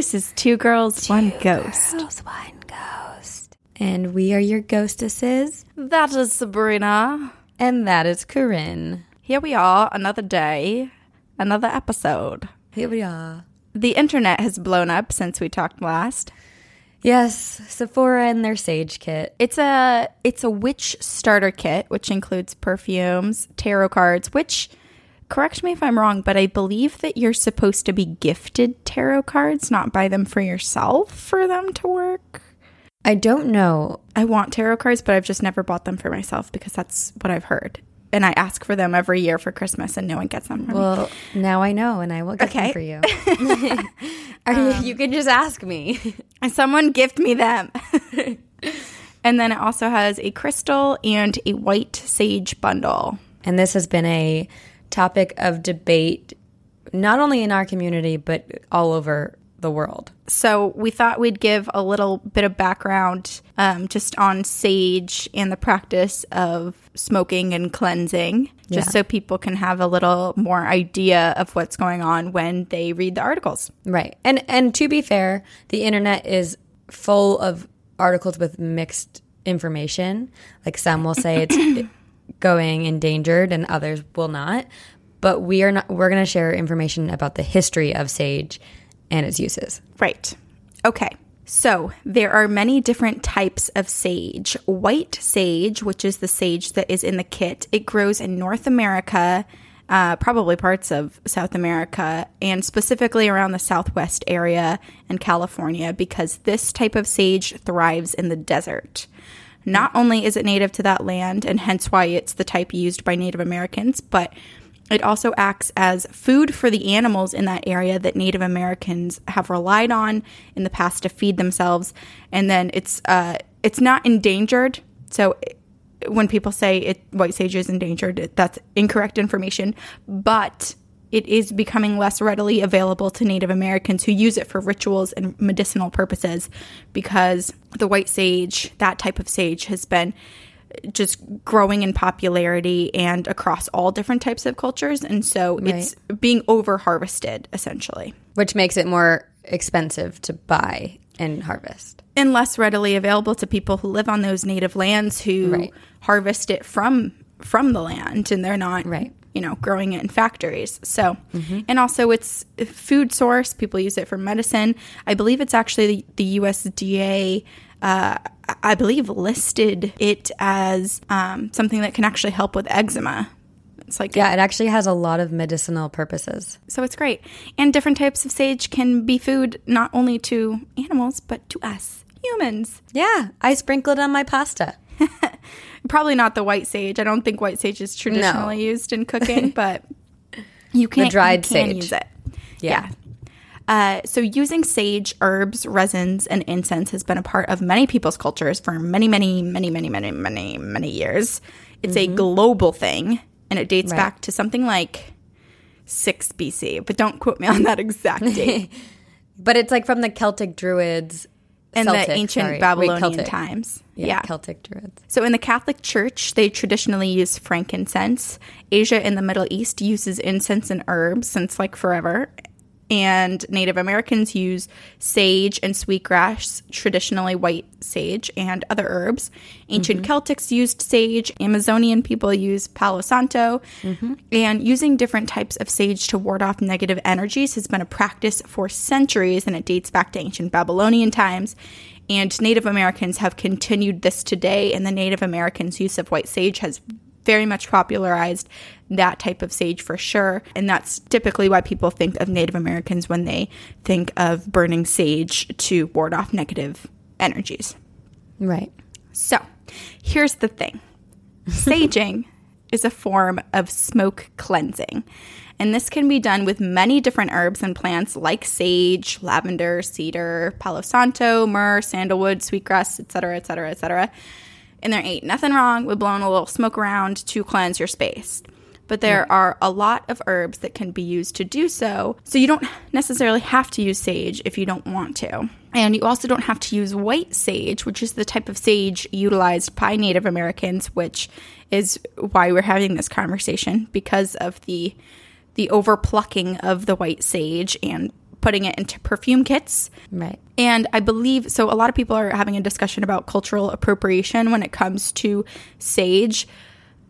This is Two Girls, One Ghost. Girls, one ghost. And we are your ghostesses. That is Sabrina. And that is Corinne. Here we are, another day, another episode. Here we are. The internet has blown up since we talked last. Yes, Sephora and their sage kit. It's a it's a witch starter kit, which includes perfumes, tarot cards, which correct me if I'm wrong, but I believe that you're supposed to be gifted tarot cards, not buy them for yourself for them to work. I don't know. I want tarot cards, but I've just never bought them for myself because that's what I've heard. And I ask for them every year for Christmas, and no one gets them. For me. Well, now I know, and I will get Okay. them for you. You, um, you can just ask me. Someone gift me them. and then it also has a crystal and a white sage bundle. And this has been a topic of debate, not only in our community, but all over the world. So we thought we'd give a little bit of background um, just on sage and the practice of smoking and cleansing, just Yeah. so people can have a little more idea of what's going on when they read the articles. Right. And and to be fair, the internet is full of articles with mixed information. Like some will say it's going endangered and others will not. But we are not we're going to share information about the history of sage and its uses. Right. Okay. So there are many different types of sage. White sage, which is the sage that is in the kit, it grows in North America, uh, probably parts of South America, and specifically around the Southwest area and California, because this type of sage thrives in the desert. Not only is it native to that land, and hence why it's the type used by Native Americans, but it also acts as food for the animals in that area that Native Americans have relied on in the past to feed themselves. And then it's uh, it's not endangered. So when people say it, white sage is endangered, that's incorrect information. But it is becoming less readily available to Native Americans who use it for rituals and medicinal purposes because the white sage, that type of sage, has been just growing in popularity and across all different types of cultures. And so it's being over harvested essentially Which makes it more expensive to buy and harvest. and less readily available to people who live on those native lands who Right. harvest it from from the land and they're not Right. You know growing it in factories. So and also it's food source. People use it for medicine. I believe it's actually the, the usda uh, i believe listed it as um, something that can actually help with eczema. It's like Yeah, it actually has a lot of medicinal purposes. so it's great. And different types of sage can be food not only to animals but to us humans. Yeah, I sprinkled on my pasta. Probably not the white sage. I don't think white sage is traditionally used in cooking, but you can dried you can sage. use it. Yeah. Uh, so using sage, herbs, resins, and incense has been a part of many people's cultures for many, many, many, many, many, many, many years. It's a global thing, and it dates Right. back to something like six BC. But don't quote me on that exact date. But it's like from the Celtic Druids and Celtic, the ancient sorry. Babylonian Celtic. times. Yeah, yeah. Celtic Druids. So in the Catholic Church, they traditionally use frankincense. Asia and the Middle East uses incense and herbs since like forever. And Native Americans use sage and sweetgrass, traditionally white sage, and other herbs. Ancient mm-hmm. Celtics used sage. Amazonian people use Palo Santo. Mm-hmm. And using different types of sage to ward off negative energies has been a practice for centuries, and it dates back to ancient Babylonian times. And Native Americans have continued this today, and the Native Americans' use of white sage has very much popularized that type of sage for sure. And that's typically why people think of Native Americans when they think of burning sage to ward off negative energies. Right. So here's the thing saging is a form of smoke cleansing. And this can be done with many different herbs and plants like sage, lavender, cedar, palo santo, myrrh, sandalwood, sweetgrass, etc., etc., etc. And there ain't nothing wrong with blowing a little smoke around to cleanse your space. But there are a lot of herbs that can be used to do so. So you don't necessarily have to use sage if you don't want to. And you also don't have to use white sage, which is the type of sage utilized by Native Americans, which is why we're having this conversation because of the the overplucking of the white sage and putting it into perfume kits. Right. And I believe so. A lot of people are having a discussion about cultural appropriation when it comes to sage.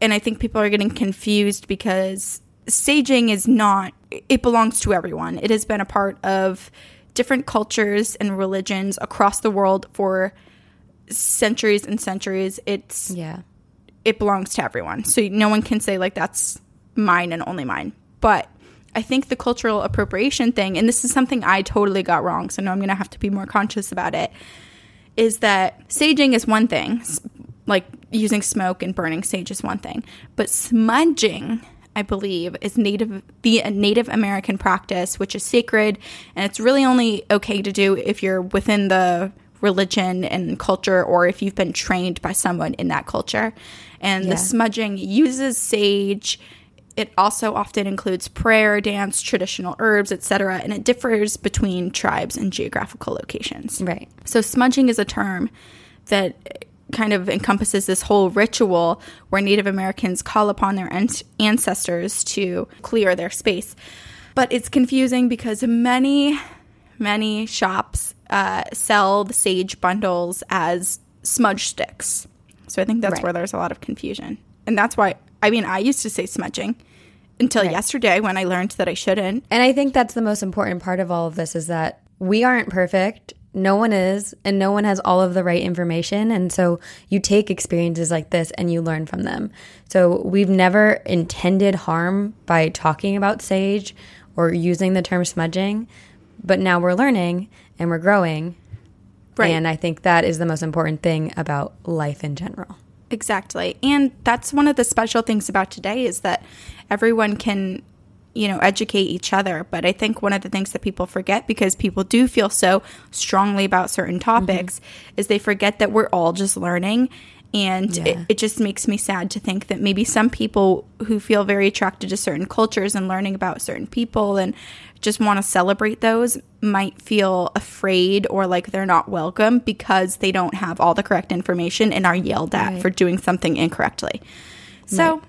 And I think people are getting confused because saging is not, it belongs to everyone. It has been a part of different cultures and religions across the world for centuries and centuries. It's, Yeah. it belongs to everyone. So no one can say, like, that's mine and only mine. But I think the cultural appropriation thing, and this is something I totally got wrong, so now I'm going to have to be more conscious about it, is that saging is one thing, like using smoke and burning sage is one thing, but smudging, I believe, is native the uh, Native American practice, which is sacred, and it's really only okay to do if you're within the religion and culture or if you've been trained by someone in that culture. And Yeah. the smudging uses sage. It also often includes prayer, dance, traditional herbs, etc., and it differs between tribes and geographical locations. Right. So, smudging is a term that kind of encompasses this whole ritual where Native Americans call upon their an- ancestors to clear their space. But it's confusing because many, many shops uh, sell the sage bundles as smudge sticks. So, I think that's Right. where there's a lot of confusion. And that's why, I mean, I used to say smudging until Right. yesterday when I learned that I shouldn't. And I think that's the most important part of all of this is that we aren't perfect. No one is, and no one has all of the right information. And so you take experiences like this and you learn from them. So we've never intended harm by talking about sage or using the term smudging, but now we're learning and we're growing. Right. And I think that is the most important thing about life in general. Exactly. And that's one of the special things about today is that everyone can, you know, educate each other. But I think one of the things that people forget because people do feel so strongly about certain topics mm-hmm. is they forget that we're all just learning. And it, Yeah. it just makes me sad to think that maybe some people who feel very attracted to certain cultures and learning about certain people and just want to celebrate those might feel afraid or like they're not welcome because they don't have all the correct information and are yelled at Right. for doing something incorrectly. So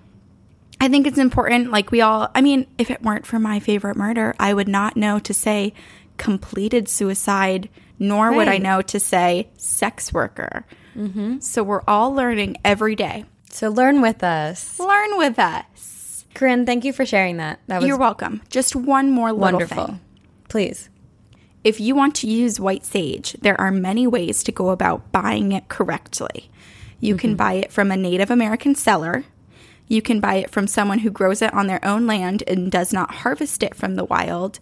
I think it's important. Like, we all, I mean, if it weren't for my favorite murder, I would not know to say completed suicide, nor would I know to say sex worker. Mm-hmm. So we're all learning every day. So learn with us. Learn with us. Corinne, thank you for sharing that. That was You're welcome. Just one more little wonderful. thing. Please. If you want to use white sage, there are many ways to go about buying it correctly. You can buy it from a Native American seller. You can buy it from someone who grows it on their own land and does not harvest it from the wild.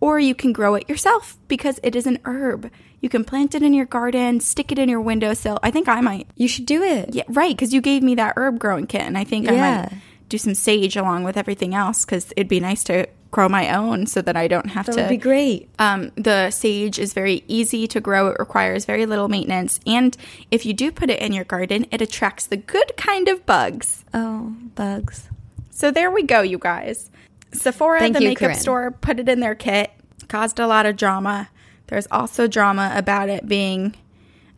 Or you can grow it yourself because it is an herb. You can plant it in your garden, stick it in your windowsill. I think I might. You should do it. Yeah, right, because you gave me that herb growing kit, and I think I might do some sage along with everything else because it'd be nice to grow my own so that I don't have That to. would be great. Um, the sage is very easy to grow. It requires very little maintenance. And if you do put it in your garden, it attracts the good kind of bugs. Oh, bugs. So there we go, you guys. Sephora, Thank the you, makeup Corinne. store, put it in their kit, caused a lot of drama. There's also drama about it being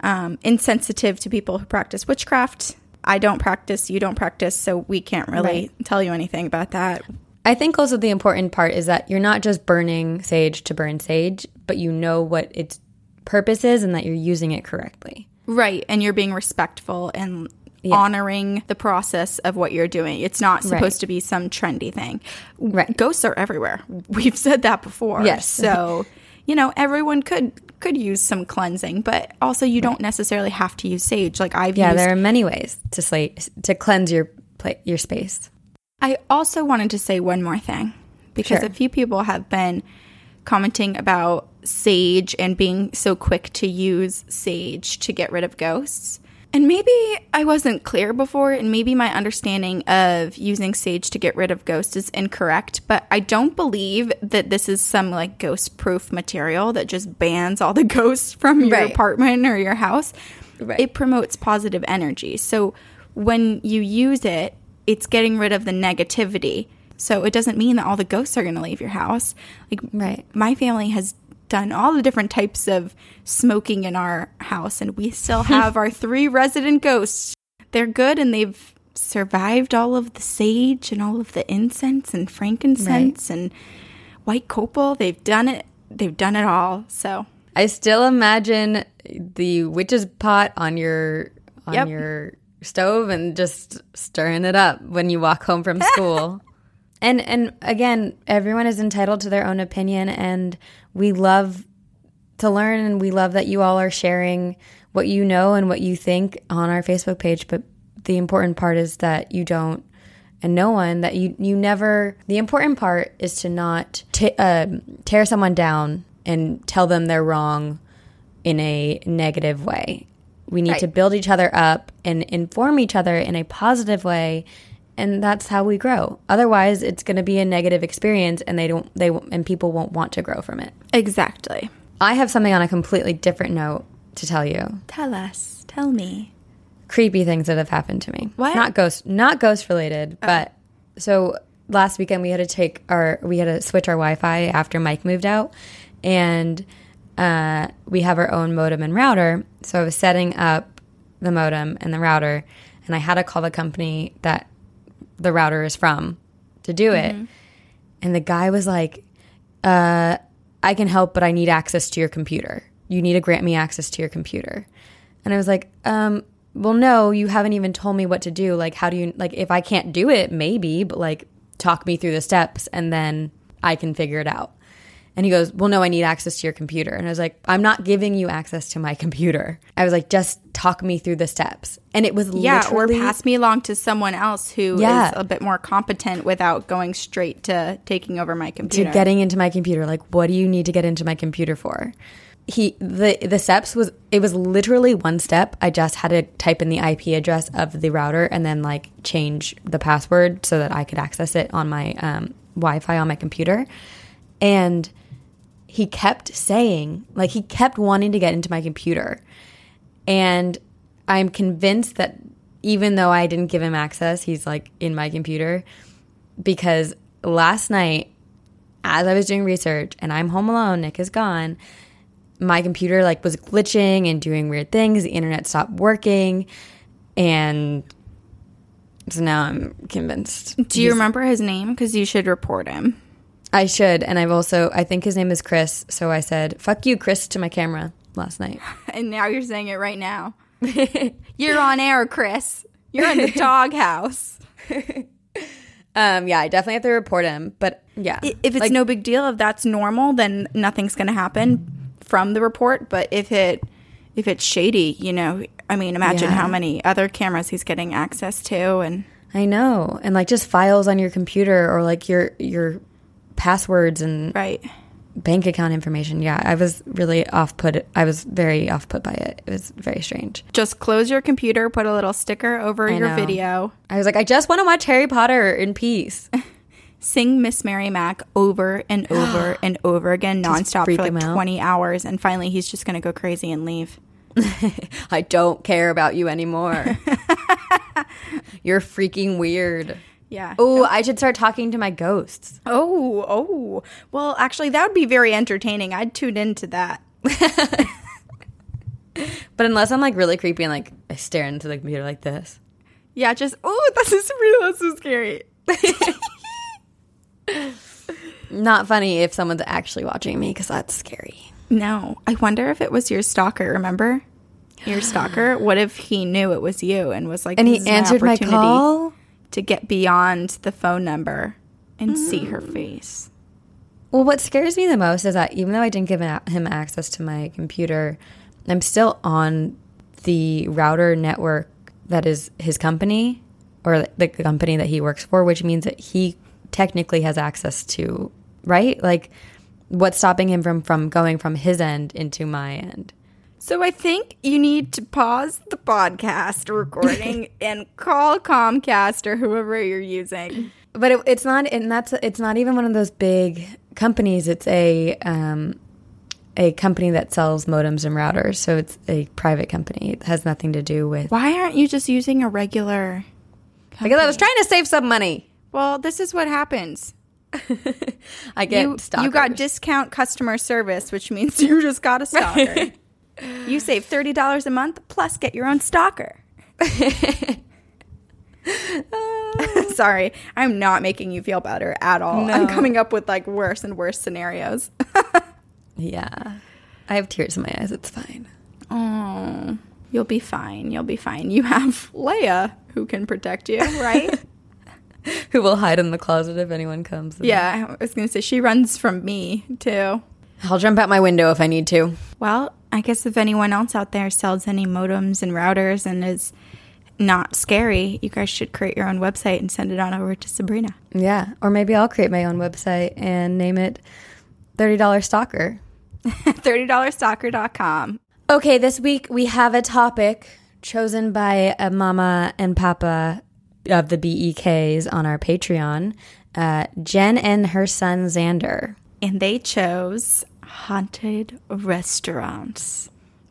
um, insensitive to people who practice witchcraft. I don't practice, you don't practice, so we can't really Right. tell you anything about that. I think also the important part is that you're not just burning sage to burn sage, but you know what its purpose is and that you're using it correctly. Right. And you're being respectful and honoring the process of what you're doing. It's not supposed Right. to be some trendy thing. Right. Ghosts are everywhere. We've said that before. Yes. So, you know, everyone could could use some cleansing, but also you don't necessarily have to use sage. Like I've Yeah, used there are many ways to slate to cleanse your pla- your space. I also wanted to say one more thing because Sure. a few people have been commenting about sage and being so quick to use sage to get rid of ghosts. And maybe I wasn't clear before, and maybe my understanding of using sage to get rid of ghosts is incorrect, but I don't believe that this is some like ghost proof material that just bans all the ghosts from your Right. apartment or your house. Right. It promotes positive energy. So when you use it, it's getting rid of the negativity. So it doesn't mean that all the ghosts are going to leave your house. Like Right. my family has done all the different types of smoking in our house and we still have our three resident ghosts. They're good and they've survived all of the sage and all of the incense and frankincense and white copal. They've done it they've done it all. So I still imagine the witch's pot on your on Yep. your stove and just stirring it up when you walk home from school. and and again, everyone is entitled to their own opinion and we love to learn and we love that you all are sharing what you know and what you think on our Facebook page, but the important part is that you don't and no one that you you never the important part is to not t- um tear someone down and tell them they're wrong in a negative way we need Right. to build each other up and inform each other in a positive way and that's how we grow otherwise it's going to be a negative experience and they don't they and people won't want to grow from it exactly. i have something on a completely different note to tell you Tell us. Tell me. creepy things that have happened to me. What? Not ghost, not ghost related, but so last weekend we had to take our, we had to switch our Wi-Fi after Mike moved out, and uh, we have our own modem and router. So I was setting up the modem and the router, and I had to call the company that the router is from to do it. And the guy was like, uh, I can help, but I need access to your computer. You need to grant me access to your computer. And I was like, um, well, no, you haven't even told me what to do. Like, how do you, like, if I can't do it, maybe, but like, talk me through the steps and then I can figure it out. And he goes, Well, no, I need access to your computer. And I was like, I'm not giving you access to my computer. I was like, Just talk me through the steps. And it was literally. Yeah, or pass me along to someone else who is Yeah. a bit more competent without going straight to taking over my computer. to getting into my computer. Like, what do you need to get into my computer for? He the the steps was it was literally one step. I just had to type in the IP address of the router and then like change the password so that I could access it on my um, Wi-Fi on my computer. And he kept saying, like, he kept wanting to get into my computer. And I'm convinced that even though I didn't give him access, he's like in my computer because last night, as I was doing research and I'm home alone, Nick is gone, my computer like was glitching and doing weird things. The internet stopped working. And so now I'm convinced. Do you remember his name? Because you should report him. I should. And I've also, I think his name is Chris. So I said, fuck you, Chris, to my camera last night. And now you're saying it right now. you're on air, Chris. You're in the doghouse. Um, yeah, I definitely have to report him. But yeah. If it's no big deal, if that's normal, then nothing's going to happen from the report. But if it if it's shady, you know, I mean, imagine Yeah. how many other cameras he's getting access to, and I know. And like just files on your computer or like your, your passwords and right. bank account information. Yeah, I was really off put. I was very off put by it. It was very strange. Just close your computer, put a little sticker over I your know. video, I was like, I just want to watch Harry Potter in peace. sing Miss Mary Mac over and over and over again nonstop for like out. 20 hours. And finally, he's just going to go crazy and leave. I don't care about you anymore. You're freaking weird. Yeah. Oh, I should start talking to my ghosts. Oh, oh. Well, actually, that would be very entertaining. I'd tune into that. But unless I'm like really creepy and like I stare into the computer like this. Yeah, just, oh, this is real. That's so scary. Not funny if someone's actually watching me because that's scary. No. I wonder if it was your stalker, remember? Your stalker. What if he knew it was you and was like, And he answered my call. To get beyond the phone number and see her Mm. face? Well, what scares me the most is that even though I didn't give him him access to my computer, I'm still on the router network that is his company or the company that he works for, which means that he technically has access to, right? Like, what's stopping him from, from going from his end into my end? So I think you need to pause the podcast recording and call Comcast or whoever you're using. But it, it's not, and that's it's not even one of those big companies. It's a um, a company that sells modems and routers, so it's a private company. It has nothing to do with. Why aren't you just using a regular? Because I was trying to save some money. Well, this is what happens. I get You, stalkers. you got discount customer service, which means you just got a stalker. You save thirty dollars a month plus get your own stalker. Sorry, I'm not making you feel better at all. I'm coming up with like worse and worse scenarios. Yeah. I have tears in my eyes. It's fine. Oh, you'll be fine. You'll be fine. You have Leia who can protect you, right? Who will hide in the closet if anyone comes? yeah, I was going to say she runs from me too. I'll jump out my window if I need to. Well, I guess if anyone else out there sells any modems and routers and is not scary, you guys should create your own website and send it on over to Sabrina. Yeah. Or maybe I'll create my own website and name it $30 Stalker. $30stalker.com. Okay, this week we have a topic chosen by a mama and papa of the BEKs on our Patreon, uh, Jen and her son Xander. And they chose haunted restaurants.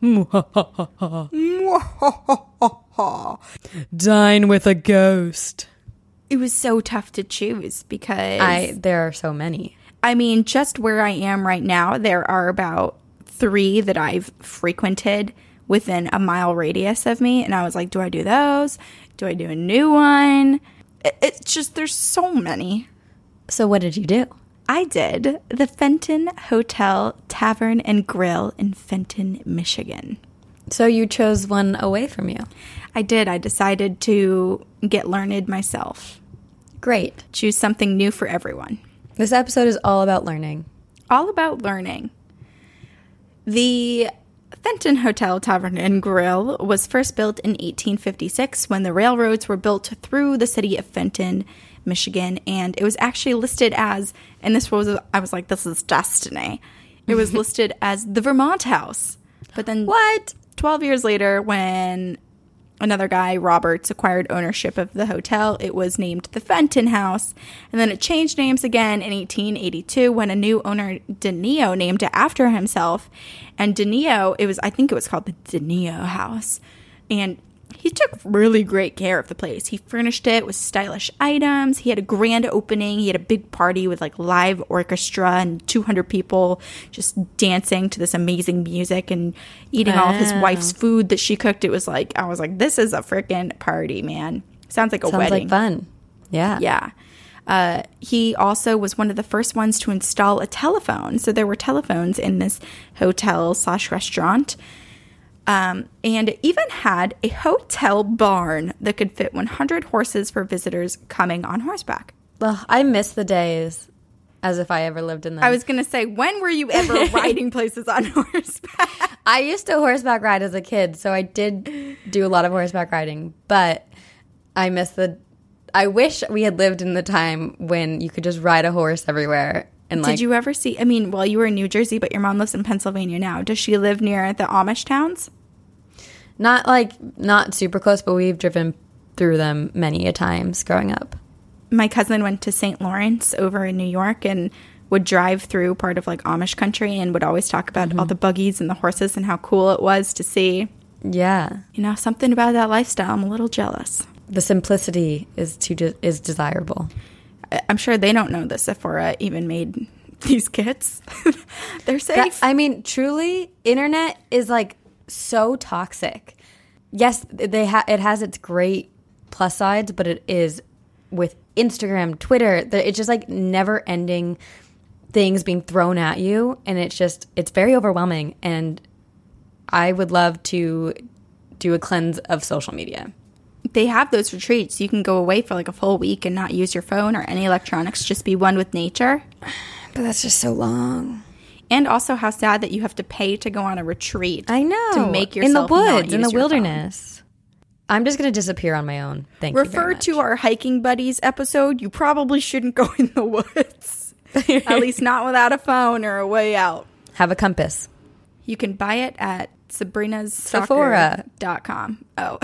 Dine with a ghost. It was so tough to choose because I there are so many. I mean, just where I am right now, there are about three that I've frequented within a mile radius of me. And I was like, do I do those? Do I do a new one? It- It's just, there's so many. So what did you do? I did the Fenton Hotel Tavern and Grille in Fenton, Michigan. So you chose one away from you. I did. I decided to get learned myself, Great. choose something new for everyone. This episode is all about learning. all about learning. The Fenton Hotel Tavern and Grille was first built in 1856 when the railroads were built through the city of Fenton, Michigan, and it was actually listed as and this was I was like this is destiny. It was listed as the Vermont House. But then What? 12 years later, when another guy, Roberts, acquired ownership of the hotel, it was named the Fenton House. And then it changed names again in 1882 when a new owner, Denio, named it after himself. And Denio, it was, I think it was called the Denio House. And he took really great care of the place. He furnished it with stylish items. He had a grand opening. He had a big party with like live orchestra and 200 people just dancing to this amazing music and eating all of his wife's food that she cooked. It was like, I was like, this is a freaking party, man. Sounds like a Sounds wedding. like fun. Yeah. Yeah. Uh, he also was one of the first ones to install a telephone. So there were telephones in this hotel slash restaurant. Um, and it even had a hotel barn that could fit 100 horses for visitors coming on horseback. Ugh, I miss the days as if I ever lived in them. I was going to say, when were you ever riding places on horseback? I used to horseback ride as a kid, so I did do a lot of horseback riding, but I miss the I wish we had lived in the time when you could just ride a horse everywhere and like Did you ever see? I mean, well, you were in New Jersey, but your mom lives in Pennsylvania now. Does she live near the Amish towns? Not like not super close, but we've driven through them many a times growing up. my cousin went to St. Lawrence over in New York and would drive through part of like Amish country and would always talk about all mm-hmm. the buggies and the horses and how cool it was to see. Yeah. You know, something about that lifestyle. I'm a little jealous. The simplicity is too de- is desirable. I- I'm sure they don't know that Sephora even made these kits. They're safe. That- I mean, truly, internet is like so toxic. Yes, they ha- it has its great plus sides, but it is with Instagram, Twitter, the, it's just like never ending things being thrown at you, and it's just it's very overwhelming. And I would love to do a cleanse of social media. they have those retreats. You can go away for like a full week and not use your phone or any electronics, just be one with nature. But that's just so long. And also, how sad that you have to pay to go on a retreat. I know to make yourself in the woods, in the your phone. wilderness. I'm just gonna disappear on my own. Thank you. refer to our hiking buddies episode. You probably shouldn't go in the woods, at least not without a phone or a way out. have a compass. You can buy it at Sabrina's Sephora. com. Oh.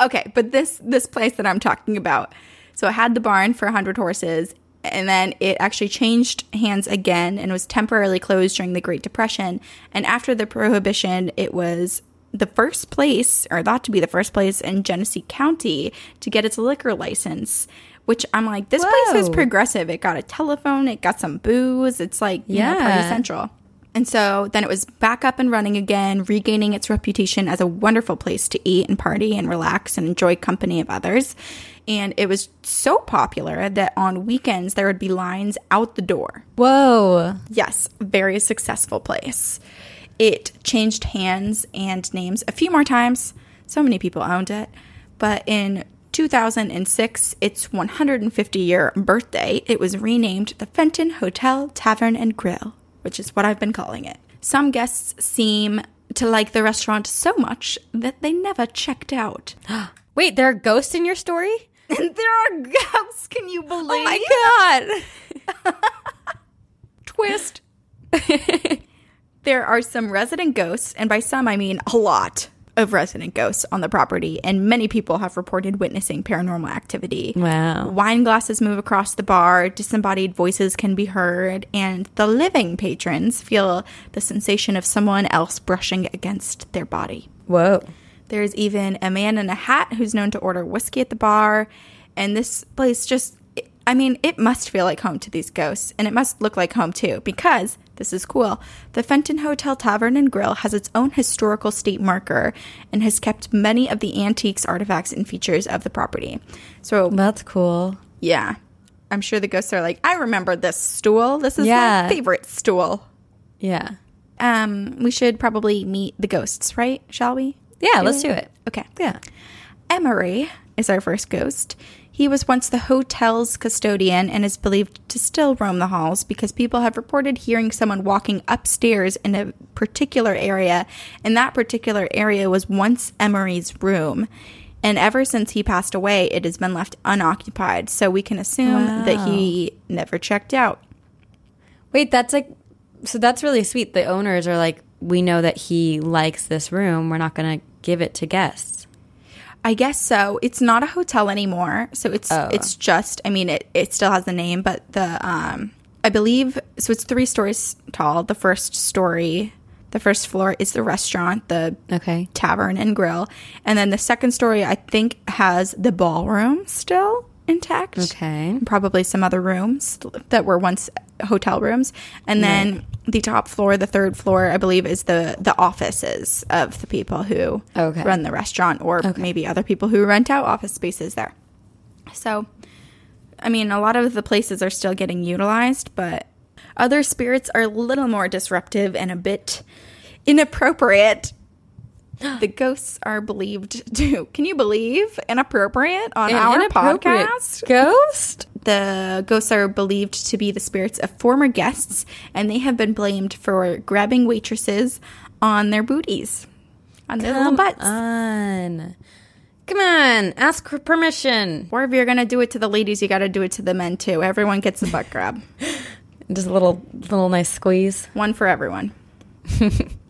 okay, but this this place that I'm talking about. So it had the barn for 100 horses and then it actually changed hands again and was temporarily closed during the Great Depression. And after the prohibition, it was the first place or thought to be the first place in Genesee County to get its liquor license. Which I'm like, this place is progressive. It got a telephone, it got some booze. It's like, you know, party central. And so then it was back up and running again, regaining its reputation as a wonderful place to eat and party and relax and enjoy company of others. And it was so popular that on weekends there would be lines out the door. Whoa. Yes, very successful place. It changed hands and names a few more times. So many people owned it. But in 2006, its 150 year birthday, it was renamed the Fenton Hotel, Tavern, and Grille, which is what I've been calling it. Some guests seem to like the restaurant so much that they never checked out. Wait, there are ghosts in your story? And there are ghosts, can you believe? Oh my god. twist. there are some resident ghosts, and by some I mean a lot of resident ghosts on the property, and many people have reported witnessing paranormal activity. Wow. Wine glasses move across the bar, disembodied voices can be heard, and the living patrons feel the sensation of someone else brushing against their body. Whoa. There's even a man in a hat who's known to order whiskey at the bar. And this place just, I mean, it must feel like home to these ghosts. And it must look like home too, because this is cool. The Fenton Hotel Tavern and Grille has its own historical state marker and has kept many of the antiques, artifacts, and features of the property. So, That's cool. yeah, I'm sure the ghosts are like, I remember this stool. This is Yeah. my favorite stool. Yeah. Um, we should probably meet the ghosts, right? Shall we? Yeah, let's do it. Okay. Yeah. Emery is our first ghost. He was once the hotel's custodian and is believed to still roam the halls because people have reported hearing someone walking upstairs in a particular area, and that particular area was once Emery's room. And ever since he passed away, it has been left unoccupied, so we can assume that he never checked out. Wait, that's like so that's really sweet. The owners are like, we know that he likes this room. We're not going to give it to guests. I guess so. It's not a hotel anymore, so it's it's just. I mean, it it still has the name, but the um, I believe so. It's three stories tall. The first story, the first floor is the restaurant, the Okay. tavern and grill, and then the second story I think has the ballroom still intact. Okay. probably some other rooms that were once hotel rooms, and then the top floor, the third floor, I believe, is the the offices of the people who Okay. run the restaurant, or maybe other people who rent out office spaces there. So, I mean, a lot of the places are still getting utilized, but other spirits are a little more disruptive and a bit inappropriate. the ghosts are believed to. Can you believe inappropriate on An our inappropriate podcast? Ghost? The ghosts are believed to be the spirits of former guests, and they have been blamed for grabbing waitresses on their booties, on their little butts. on. Come on. Ask for permission. or if you're gonna do it to the ladies, you got to do it to the men too. Everyone gets a butt grab, Just a little little nice squeeze. one for everyone.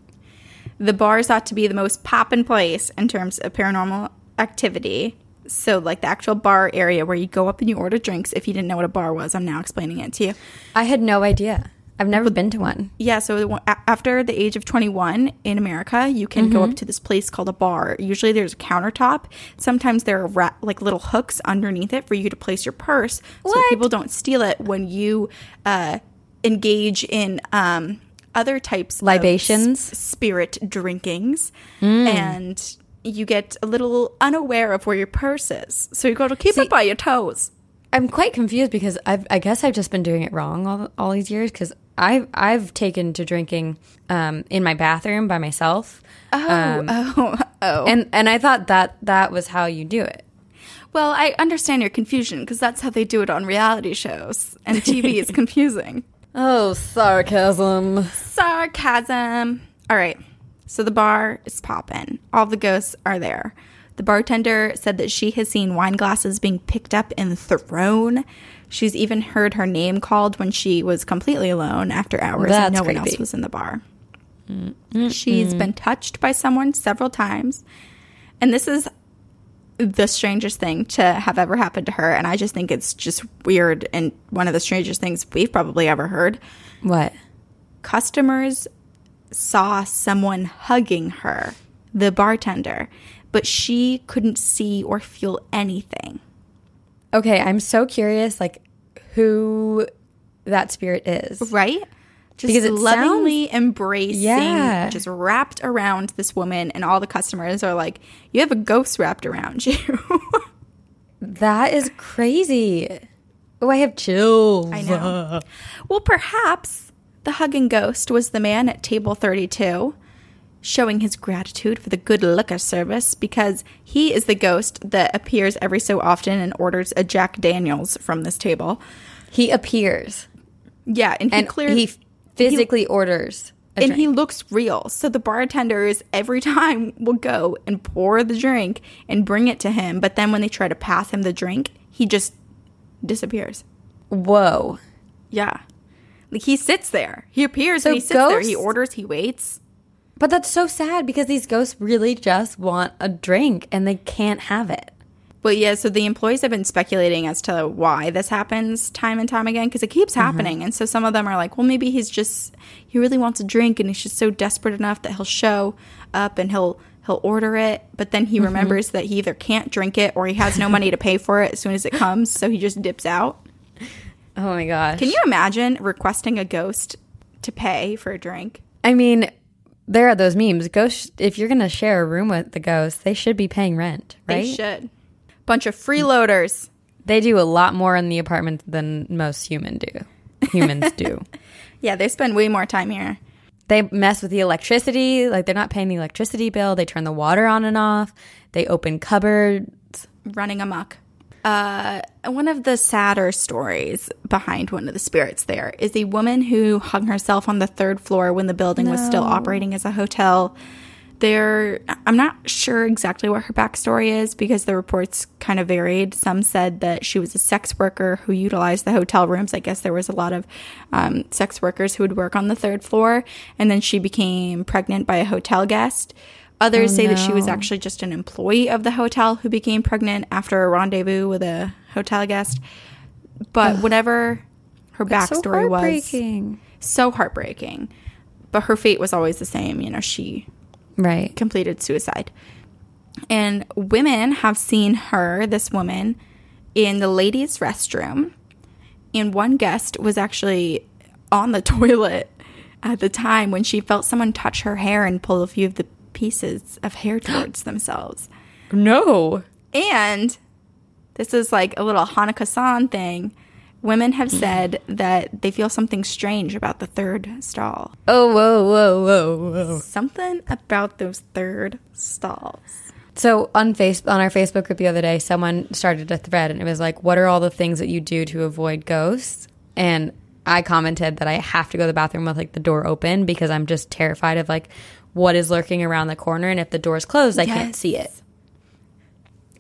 the bars ought to be the most poppin' place in terms of paranormal activity. So, like the actual bar area where you go up and you order drinks. If you didn't know what a bar was, I'm now explaining it to you. I had no idea. I've never been to one. Yeah, so after the age of 21 in America, you can go Mm-hmm. up to this place called a bar. Usually there's a countertop. Sometimes there are ra- like little hooks underneath it for you to place your purse so people don't steal it when you uh, engage in um, other types Libations? of s- spirit drinkings. Mm. And you get a little unaware of where your purse is. So you've got to keep it by your toes. I'm quite confused because I've, I guess I've just been doing it wrong all, all these years because I've, I've taken to drinking um, in my bathroom by myself. Um, Oh, oh. and, and I thought that that was how you do it. Well, I understand your confusion because that's how they do it on reality shows, and TV is confusing. Oh, sarcasm. Sarcasm. All right, so the bar is popping. All the ghosts are there. The bartender said that she has seen wine glasses being picked up and thrown. She's even heard her name called when she was completely alone after hours and That's no one else was in the bar. She's been touched by someone several times. And this is the strangest thing to have ever happened to her. And I just think it's just weird and one of the strangest things we've probably ever heard. What? Customers saw someone hugging her, the bartender, but she couldn't see or feel anything. Okay, I'm so curious, like who that spirit is. Right? Just Because it lovingly embracing, Yeah. just wrapped around this woman, and all the customers are like, You have a ghost wrapped around you. That is crazy. Oh, I have chills. I know. well, perhaps the hugging ghost was the man at table 32 showing his gratitude for the good liquor service because he is the ghost that appears every so often and orders a Jack Daniels from this table. He appears Yeah, and he and clearly he physically orders. A and drink. he looks real. So the bartenders every time will go and pour the drink and bring it to him, but then when they try to pass him the drink, he just disappears. Whoa. Yeah. Like he sits there. He appears So and he sits there. He orders, he waits. But that's so sad because these ghosts really just want a drink and they can't have it. But yeah, so the employees have been speculating as to why this happens time and time again because it keeps mm-hmm. happening. And so some of them are like, well, maybe he's just he really wants a drink and he's just so desperate enough that he'll show up and he'll he'll order it, but then he mm-hmm. remembers that he either can't drink it or he has no money to pay for it as soon as it comes, so he just dips out. Oh my gosh. Can you imagine requesting a ghost to pay for a drink? I mean, there are those memes. Ghost, if you're going to share a room with the ghost, they should be paying rent, right? They should. Bunch of freeloaders. They do a lot more in the apartment than most human do. Humans do. Yeah, they spend way more time here. They mess with the electricity, like they're not paying the electricity bill. They turn the water on and off. They open cupboards. running amok. Uh, one of the sadder stories behind one of the spirits there is a woman who hung herself on the third floor when the building was still operating as a hotel. There, I'm not sure exactly what her backstory is because the reports kind of varied. Some said that she was a sex worker who utilized the hotel rooms. I guess there was a lot of um, sex workers who would work on the third floor, and then she became pregnant by a hotel guest. Others say that she was actually just an employee of the hotel who became pregnant after a rendezvous with a hotel guest. But whatever her backstory was, heartbreaking. so heartbreaking. But her fate was always the same. You know, she Right. completed suicide. And women have seen her, this woman, in the ladies' restroom. And one guest was actually on the toilet at the time when she felt someone touch her hair and pull a few of the pieces of hair towards themselves. No. And this is like a little Hanako-san thing. Women have mm-hmm. said that they feel something strange about the third stall. Oh, whoa, whoa, whoa, whoa. Something about those third stalls. So on face on our Facebook group the other day, someone started a thread and it was like, "What are all the things that you do to avoid ghosts?" And I commented that I have to go to the bathroom with like the door open because I'm just terrified of like what is lurking around the corner, and if the door's closed, I can't see it.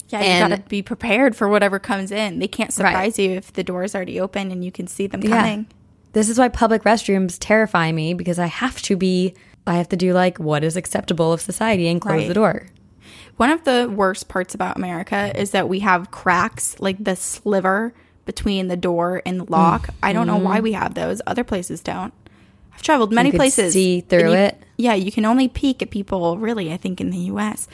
Yeah, you gotta be prepared for whatever comes in. They can't surprise you if the door's already open and you can see them coming. This is why public restrooms terrify me because I have to be. I have to do like what is acceptable of society and close Right. the door. One of the worst parts about America is that we have cracks, like the sliver between the door and the lock. I don't know why mm-hmm. we have those. Other places don't. I've traveled many places. see through you- it. Yeah, you can only peek at people, really, I think, in the US.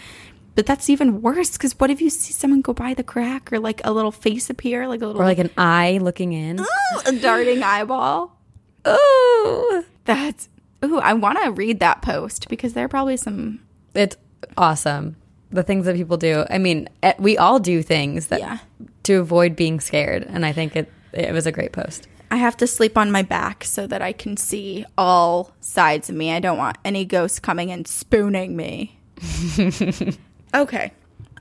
But that's even worse because what if you see someone go by the crack or like a little face appear, like a little Or like an eye looking in. a darting eyeball? oh, That's ooh, I want to read that post because there are probably some it's awesome. The things that people do. I mean, we all do things that Yeah. to avoid being scared, and I think it it was a great post. I have to sleep on my back so that I can see all sides of me. I don't want any ghosts coming and spooning me. okay.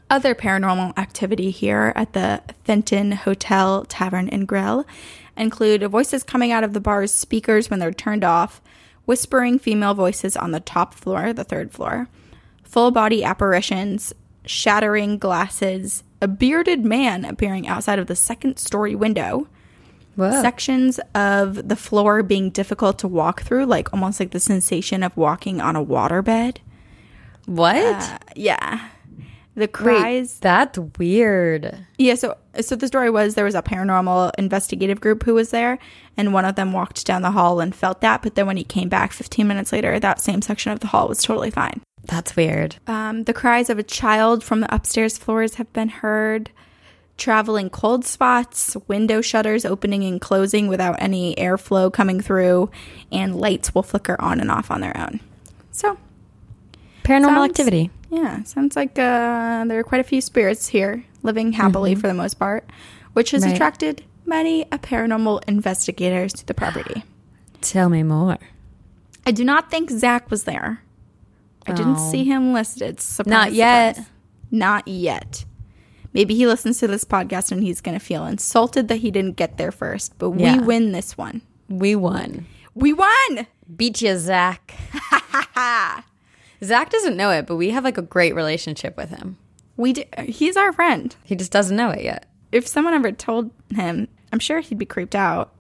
Other paranormal activity here at the Fenton Hotel Tavern and Grille include voices coming out of the bar's speakers when they're turned off, whispering female voices on the top floor, the third floor, full body apparitions, shattering glasses, a bearded man appearing outside of the second story window, Whoa. sections of the floor being difficult to walk through, like almost like the sensation of walking on a waterbed. what? Uh, yeah. The Wait, cries. that's weird. Yeah, so so the story was there was a paranormal investigative group who was there, and one of them walked down the hall and felt that, but then when he came back 15 minutes later, that same section of the hall was totally fine. That's weird. Um, the cries of a child from the upstairs floors have been heard. Traveling cold spots, window shutters opening and closing without any airflow coming through, and lights will flicker on and off on their own. So, Paranormal Sounds- activity. Yeah, sounds like uh, there are quite a few spirits here living happily for the most part, which has Right. attracted many a paranormal investigators to the property. Tell me more. I do not think Zach was there. I didn't Oh. see him listed. Surprise, Not yet. surprise. Not yet. Maybe he listens to this podcast and he's going to feel insulted that he didn't get there first. But Yeah. we win this one. We won. We won. Beat you, Zach. Zach doesn't know it, but we have like a great relationship with him. We d- he's our friend. He just doesn't know it yet. If someone ever told him, I'm sure he'd be creeped out.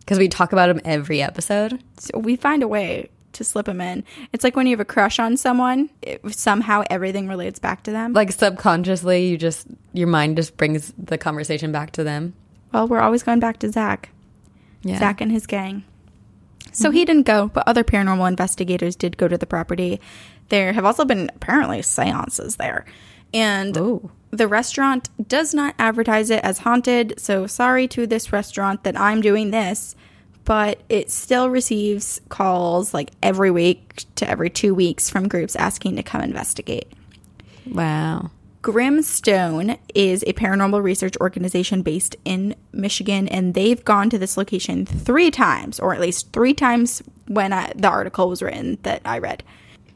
Because we talk about him every episode. So we find a way to slip him in. It's like when you have a crush on someone, it, somehow everything relates back to them. Like subconsciously, you just, your mind just brings the conversation back to them. well, we're always going back to Zach. Yeah. Zach and his gang. So he didn't go, but other paranormal investigators did go to the property. There have also been apparently seances there. And Ooh. the restaurant does not advertise it as haunted. So sorry to this restaurant that I'm doing this, but it still receives calls like every week to every two weeks from groups asking to come investigate. Wow. Grimstone is a paranormal research organization based in Michigan, and they've gone to this location three times, or at least three times when I, the article was written that I read.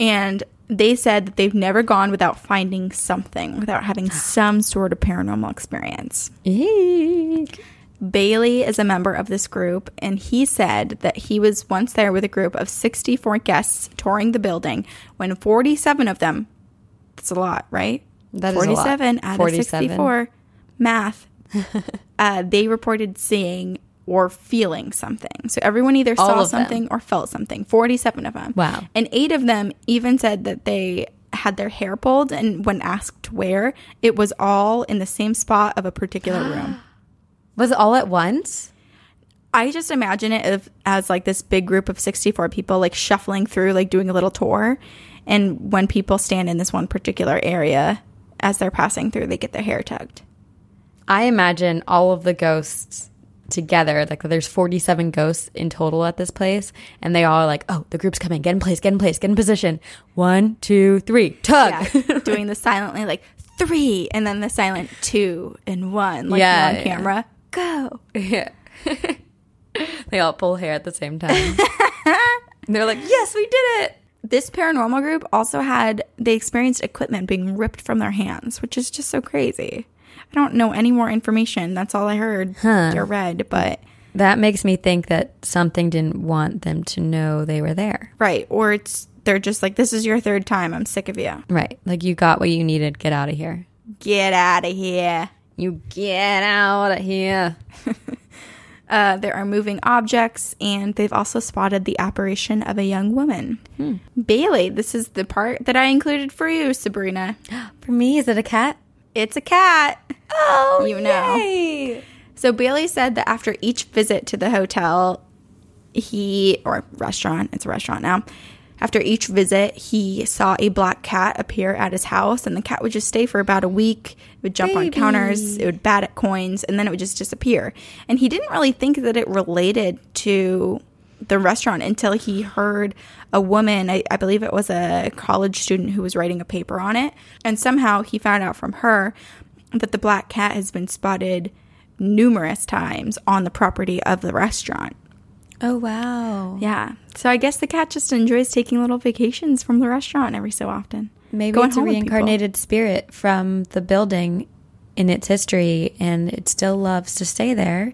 And they said that they've never gone without finding something, without having some sort of paranormal experience. Eek. Bailey is a member of this group, and he said that he was once there with a group of 64 guests touring the building when 47 of them, that's a lot, right? That is a lot. 47 out 47. of 64, math, uh, they reported seeing or feeling something. So everyone either All saw of them. something or felt something. 47 of them. Wow. And eight of them even said that they had their hair pulled, and when asked where, it was all in the same spot of a particular room. Was it all at once? I just imagine it as like this big group of 64 people like shuffling through, like doing a little tour. And when people stand in this one particular area as they're passing through, they get their hair tugged. I imagine all of the ghosts together, like there's 47 ghosts in total at this place, and they all are like, oh, the group's coming, get in place, get in place, get in position. One, two, three, tug. Yeah. doing the silently like three and then the silent two and one, like Yeah, on yeah. camera. Go. Yeah. they all pull hair at the same time. They're like, yes, we did it. This paranormal group also had, they experienced equipment being ripped from their hands, which is just so crazy. I don't know any more information. That's all I heard or read, but. That makes me think that something didn't want them to know they were there. Right. Or it's they're just like, this is your third time. I'm sick of you. Right. Like you got what you needed. Get out of here. Get out of here. You get out of here. Uh, there are moving objects, and they've also spotted the apparition of a young woman. Bailey, this is the part that I included for you, Sabrina. For me, is it a cat? It's a cat. Oh, You know. yay. So Bailey said that after each visit to the hotel, he or restaurant, it's a restaurant now. After each visit, he saw a black cat appear at his house, and the cat would just stay for about a week. It would jump on counters, it would bat at coins, and then it would just disappear. And he didn't really think that it related to the restaurant until he heard a woman, I, I believe it was a college student who was writing a paper on it. And somehow he found out from her that the black cat has been spotted numerous times on the property of the restaurant. Oh, wow. Yeah. So I guess the cat just enjoys taking little vacations from the restaurant every so often. Maybe Going it's a home with people. reincarnated spirit from the building in its history and it still loves to stay there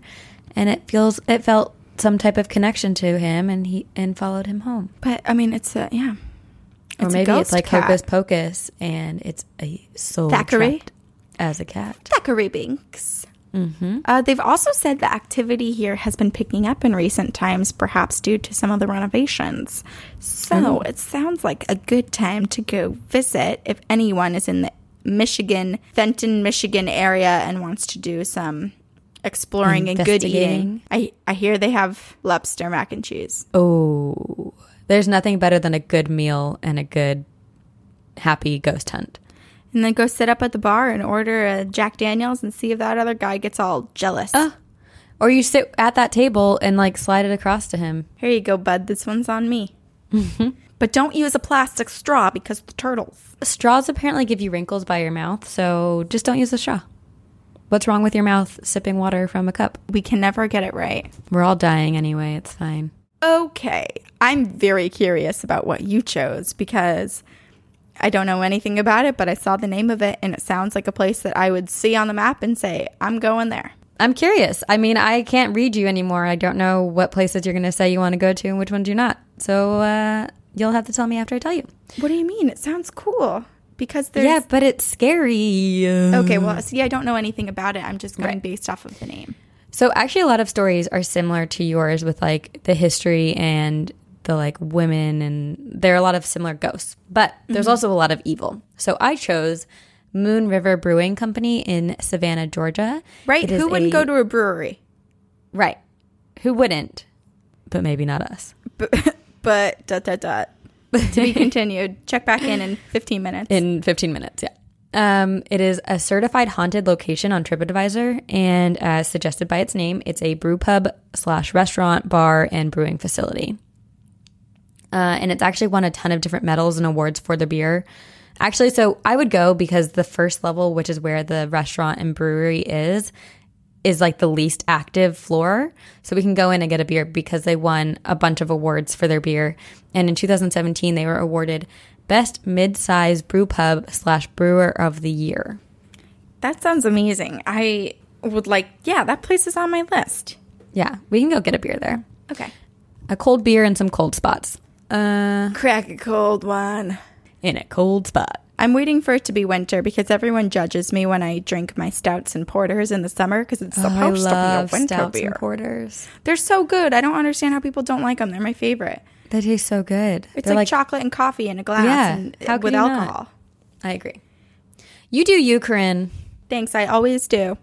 and it feels it felt some type of connection to him and he and followed him home. But I mean, it's a, yeah. or It's a maybe it's like cat. Hocus Pocus and it's a soul Thackery? as a cat. Thackery Binx. Uh, they've also said the activity here has been picking up in recent times, perhaps due to some of the renovations. So it sounds like a good time to go visit if anyone is in the Michigan, Fenton, Michigan area and wants to do some exploring and good eating. I, I hear they have lobster mac and cheese. Oh, there's nothing better than a good meal and a good happy ghost hunt. And then go sit up at the bar and order a Jack Daniels and see if that other guy gets all jealous. Ah, or you sit at that table and like slide it across to him. Here you go, bud. This one's on me. Mm-hmm. But don't use a plastic straw because the turtles. Straws apparently give you wrinkles by your mouth, so just don't use a straw. What's wrong with your mouth sipping water from a cup? We can never get it right. We're all dying anyway. It's fine. Okay. I'm very curious about what you chose because I don't know anything about it, but I saw the name of it and it sounds like a place that I would see on the map and say, I'm going there. I'm curious. I mean, I can't read you anymore. I don't know what places you're going to say you want to go to and which ones you're not. So uh, you'll have to tell me after I tell you. What do you mean? It sounds cool because there's. Yeah, but it's scary. Okay, well, see, I don't know anything about it. I'm just going Right. based off of the name. So actually, a lot of stories are similar to yours with like the history and the like women, and there are a lot of similar ghosts. But there's mm-hmm. also a lot of evil. So I chose Moon River Brewing Company in Savannah, Georgia. Right? Who wouldn't a- go to a brewery? Right. Who wouldn't? But maybe not us. But, but dot, dot, dot. To be continued. Check back in in 15 minutes. In 15 minutes, yeah. Um, it is a certified haunted location on TripAdvisor, and as suggested by its name, it's a brew pub slash restaurant, bar, and brewing facility. Uh, and it's actually won a ton of different medals and awards for the beer. Actually, so I would go because the first level, which is where the restaurant and brewery is, is like the least active floor. So we can go in and get a beer because they won a bunch of awards for their beer. And in 2017, they were awarded Best Mid-Size Brew Pub slash Brewer of the Year. that sounds amazing. I would like, yeah, that place is on my list. Yeah, we can go get a beer there. Okay. A cold beer and some cold spots. Uh, Crack a cold one. in a cold spot. I'm waiting for it to be winter because everyone judges me when I drink my stouts and porters in the summer because it's Oh, I supposed to be a winter stouts beer. and porters. They're so good. I don't understand how people don't like them. They're my favorite. They taste so good. It's They're like, chocolate and coffee in a glass Yeah, and, how with you not? alcohol. I agree. You do you, Corinne. Thanks. I always do.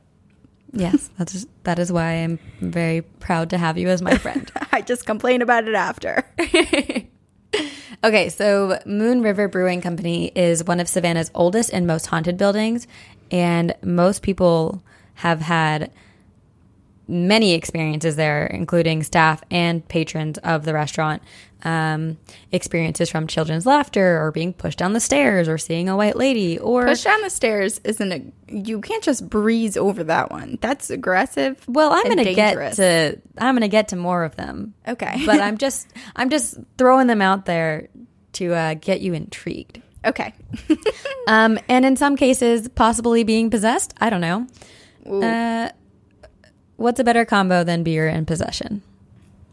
Yes, that is that is why I'm very proud to have you as my friend. I just complain about it after. Okay, so Moon River Brewing Company is one of Savannah's oldest and most haunted buildings, and most people have had many experiences there, including staff and patrons of the restaurant. Um, experiences from children's laughter, or being pushed down the stairs, or seeing a white lady, or Push down the stairs isn't a. You can't just breeze over that one. That's aggressive. well, I'm gonna get to I'm gonna get to more of them. Okay. but I'm just I'm just throwing them out there to uh, get you intrigued. Okay. Um, and in some cases, possibly being possessed. I don't know. Uh, what's a better combo than beer and possession?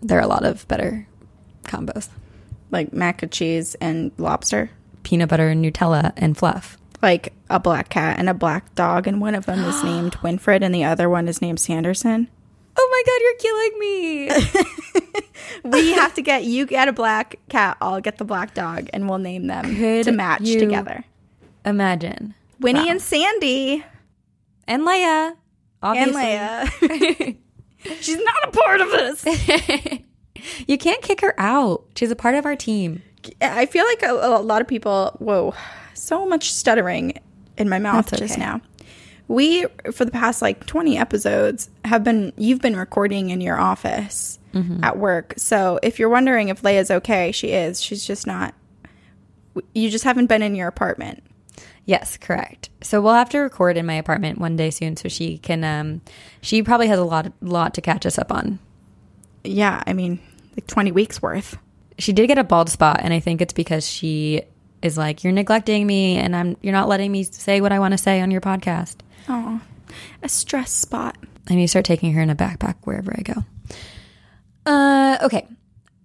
There are a lot of better combos. like mac and cheese and lobster. Peanut butter, and Nutella, and fluff. Like a black cat and a black dog, and one of them is named Winifred, and the other one is named Sanderson. Oh my god, you're killing me! We have to get you get a black cat, I'll get the black dog, and we'll name them Could to match together. Imagine. Winnie Wow. and Sandy And Leia. And Obviously. Leia. She's not a part of this. You can't kick her out. She's a part of our team. I feel like a, a lot of people. Whoa, so much stuttering in my mouth That's just okay. now. We for the past like twenty episodes have been. You've been recording in your office Mm-hmm. at work. So if you're wondering if Leia's okay, she is. She's just not. You just haven't been in your apartment. Yes, correct. So we'll have to record in my apartment one day soon, so she can. Um, she probably has a lot, lot to catch us up on. Yeah, I mean, like twenty weeks worth. She did get a bald spot, and I think it's because she is like, "You're neglecting me, and I'm you're not letting me say what I want to say on your podcast." Oh, a stress spot. I need to start taking her in a backpack wherever I go. Uh, okay.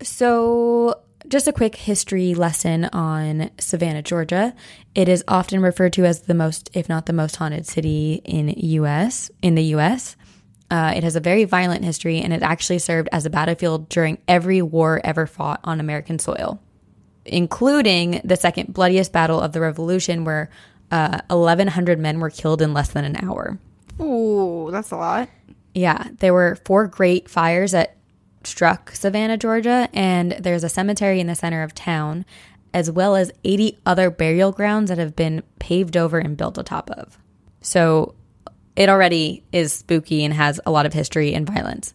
So, just a quick history lesson on Savannah, Georgia. It is often referred to as the most, if not the most haunted city in US, in the US. Uh, it has a very violent history and it actually served as a battlefield during every war ever fought on American soil, including the second bloodiest battle of the Revolution, where uh, 1,100 men were killed in less than an hour. Ooh, that's a lot. Yeah, there were four great fires that struck Savannah, Georgia, and there's a cemetery in the center of town, as well as 80 other burial grounds that have been paved over and built atop of. So it already is spooky and has a lot of history and violence.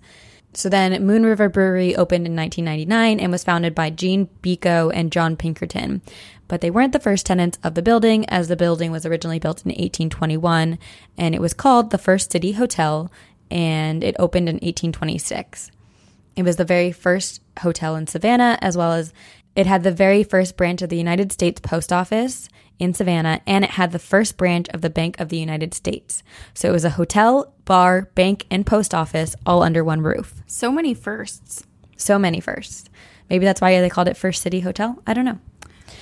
So then Moon River Brewery opened in 1999 and was founded by Gene Biko and John Pinkerton. But they weren't the first tenants of the building, as the building was originally built in 1821 and it was called the First City Hotel and it opened in 1826. It was the very first hotel in Savannah, as well as it had the very first branch of the United States Post Office in Savannah, and it had the first branch of the Bank of the United States. So it was a hotel, bar, bank, and post office all under one roof. So many firsts. So many firsts. Maybe that's why they called it First City Hotel. I don't know.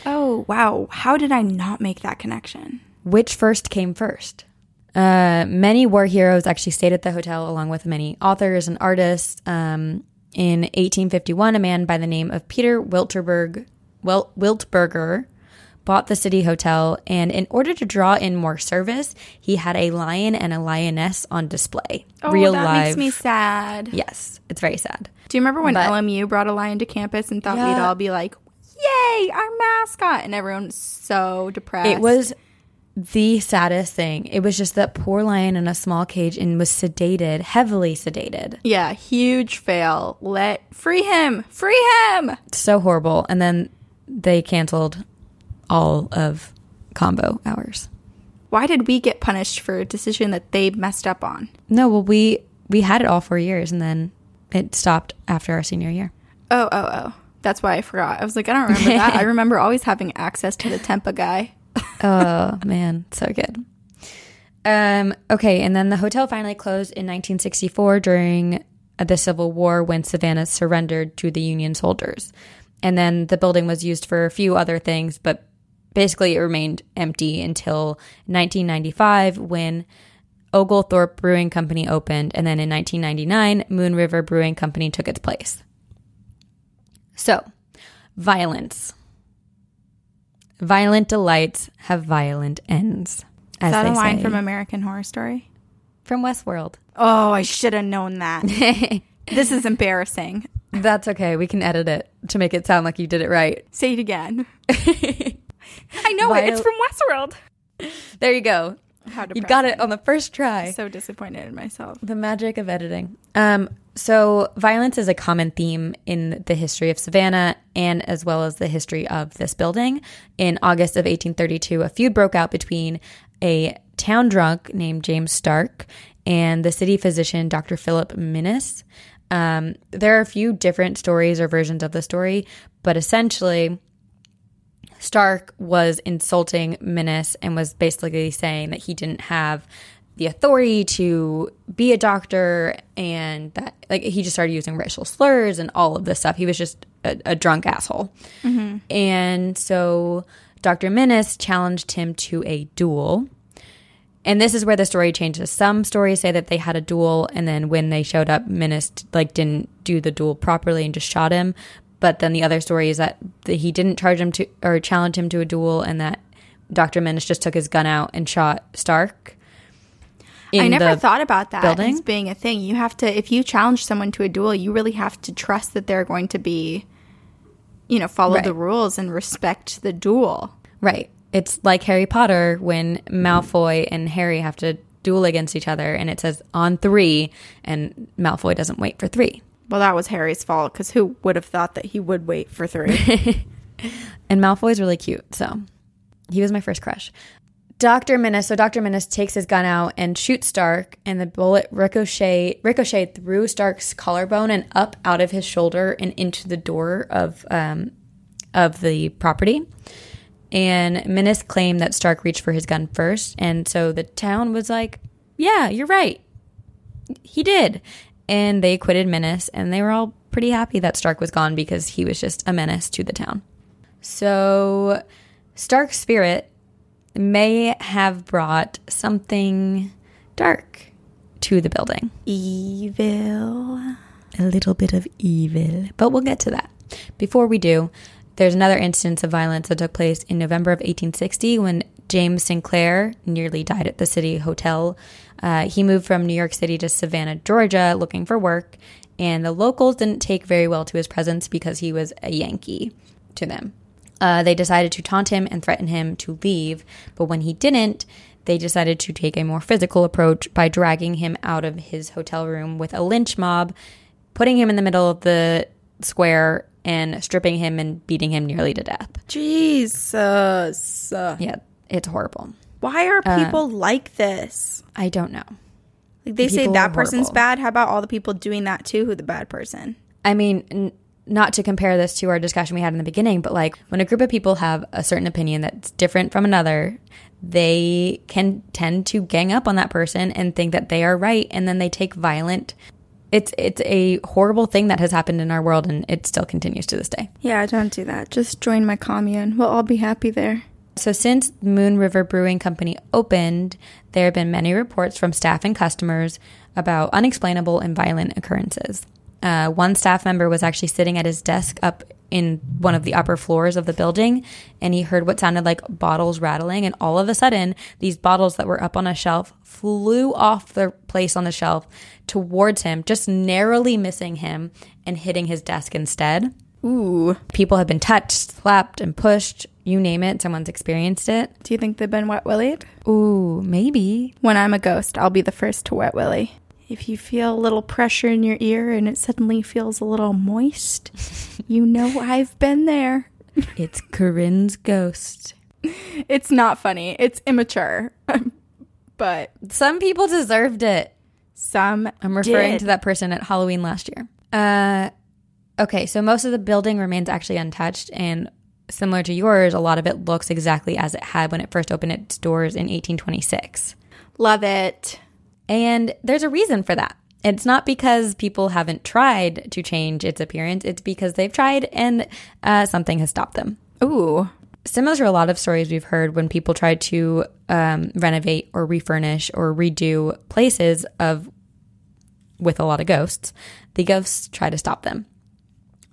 Oh, wow. How did I not make that connection? Which first came first? Uh, many war heroes actually stayed at the hotel, along with many authors and artists. Um, in 1851, a man by the name of Peter Wilterberg, Wil- Wiltberger bought the city hotel, and in order to draw in more service, he had a lion and a lioness on display. Oh, Real that live. makes me sad. Yes, it's very sad. Do you remember when but, LMU brought a lion to campus and thought yeah. we'd all be like, "Yay, our mascot!" and everyone's so depressed. It was the saddest thing. It was just that poor lion in a small cage and was sedated, heavily sedated. Yeah, huge fail. Let free him, free him. So horrible. And then they canceled all of combo hours. Why did we get punished for a decision that they messed up on? No, well we we had it all four years and then it stopped after our senior year. Oh, oh, oh. That's why I forgot. I was like, I don't remember that. I remember always having access to the Tempa guy oh man, so good. Um, okay, and then the hotel finally closed in 1964 during the Civil War when Savannah surrendered to the Union soldiers. And then the building was used for a few other things, but basically it remained empty until 1995 when Oglethorpe Brewing Company opened, and then in 1999, Moon River Brewing Company took its place. So, violence. Violent delights have violent ends. Is that a line say. from American Horror Story? From Westworld. Oh, I should have known that. this is embarrassing. That's okay. We can edit it to make it sound like you did it right. Say it again. I know Viol- it. It's from Westworld. There you go. How you got it on the first try. So disappointed in myself. The magic of editing. Um, so violence is a common theme in the history of Savannah and as well as the history of this building. In August of 1832, a feud broke out between a town drunk named James Stark and the city physician Dr. Philip Minis. Um, there are a few different stories or versions of the story, but essentially, Stark was insulting Minis and was basically saying that he didn't have the authority to be a doctor and that like he just started using racial slurs and all of this stuff. He was just a, a drunk asshole. Mm-hmm. And so Dr. Minis challenged him to a duel. And this is where the story changes. Some stories say that they had a duel and then when they showed up, Minis like didn't do the duel properly and just shot him. But then the other story is that he didn't charge him to or challenge him to a duel, and that Dr. Minis just took his gun out and shot Stark. I never thought about that building. as being a thing. You have to, if you challenge someone to a duel, you really have to trust that they're going to be, you know, follow right. the rules and respect the duel. Right. It's like Harry Potter when Malfoy and Harry have to duel against each other, and it says on three, and Malfoy doesn't wait for three. Well, that was Harry's fault because who would have thought that he would wait for three? and Malfoy's really cute, so he was my first crush. Dr. Minis, so Dr. Minis takes his gun out and shoots Stark, and the bullet ricochet ricocheted through Stark's collarbone and up out of his shoulder and into the door of um, of the property. And Minis claimed that Stark reached for his gun first, and so the town was like, "Yeah, you're right, he did." And they acquitted Minis, and they were all pretty happy that Stark was gone because he was just a menace to the town. So, Stark's spirit may have brought something dark to the building. Evil. A little bit of evil. But we'll get to that. Before we do, there's another instance of violence that took place in November of 1860 when James Sinclair nearly died at the City Hotel. Uh, he moved from New York City to Savannah, Georgia, looking for work, and the locals didn't take very well to his presence because he was a Yankee to them. Uh, they decided to taunt him and threaten him to leave, but when he didn't, they decided to take a more physical approach by dragging him out of his hotel room with a lynch mob putting him in the middle of the square and stripping him and beating him nearly to death. Jesus. Yeah, it's horrible. Why are uh, people like this? I don't know. Like they say that person's bad. How about all the people doing that too? Who the bad person? I mean, n- not to compare this to our discussion we had in the beginning, but like when a group of people have a certain opinion that's different from another, they can tend to gang up on that person and think that they are right, and then they take violent. It's it's a horrible thing that has happened in our world, and it still continues to this day. Yeah, don't do that. Just join my commune. We'll all be happy there. So, since Moon River Brewing Company opened, there have been many reports from staff and customers about unexplainable and violent occurrences. Uh, one staff member was actually sitting at his desk up in one of the upper floors of the building, and he heard what sounded like bottles rattling. And all of a sudden, these bottles that were up on a shelf flew off their place on the shelf towards him, just narrowly missing him and hitting his desk instead. Ooh. People have been touched, slapped, and pushed. You name it, someone's experienced it. Do you think they've been wet willied? Ooh, maybe. When I'm a ghost, I'll be the first to wet willy. If you feel a little pressure in your ear and it suddenly feels a little moist, you know I've been there. It's Corinne's ghost. It's not funny. It's immature. but Some people deserved it. some I'm referring did. to that person at Halloween last year. Uh, okay, so most of the building remains actually untouched, and similar to yours, a lot of it looks exactly as it had when it first opened its doors in 1826. Love it. And there's a reason for that. It's not because people haven't tried to change its appearance, it's because they've tried and uh, something has stopped them. Ooh. similar to a lot of stories we've heard when people try to um, renovate or refurnish or redo places of with a lot of ghosts the ghosts try to stop them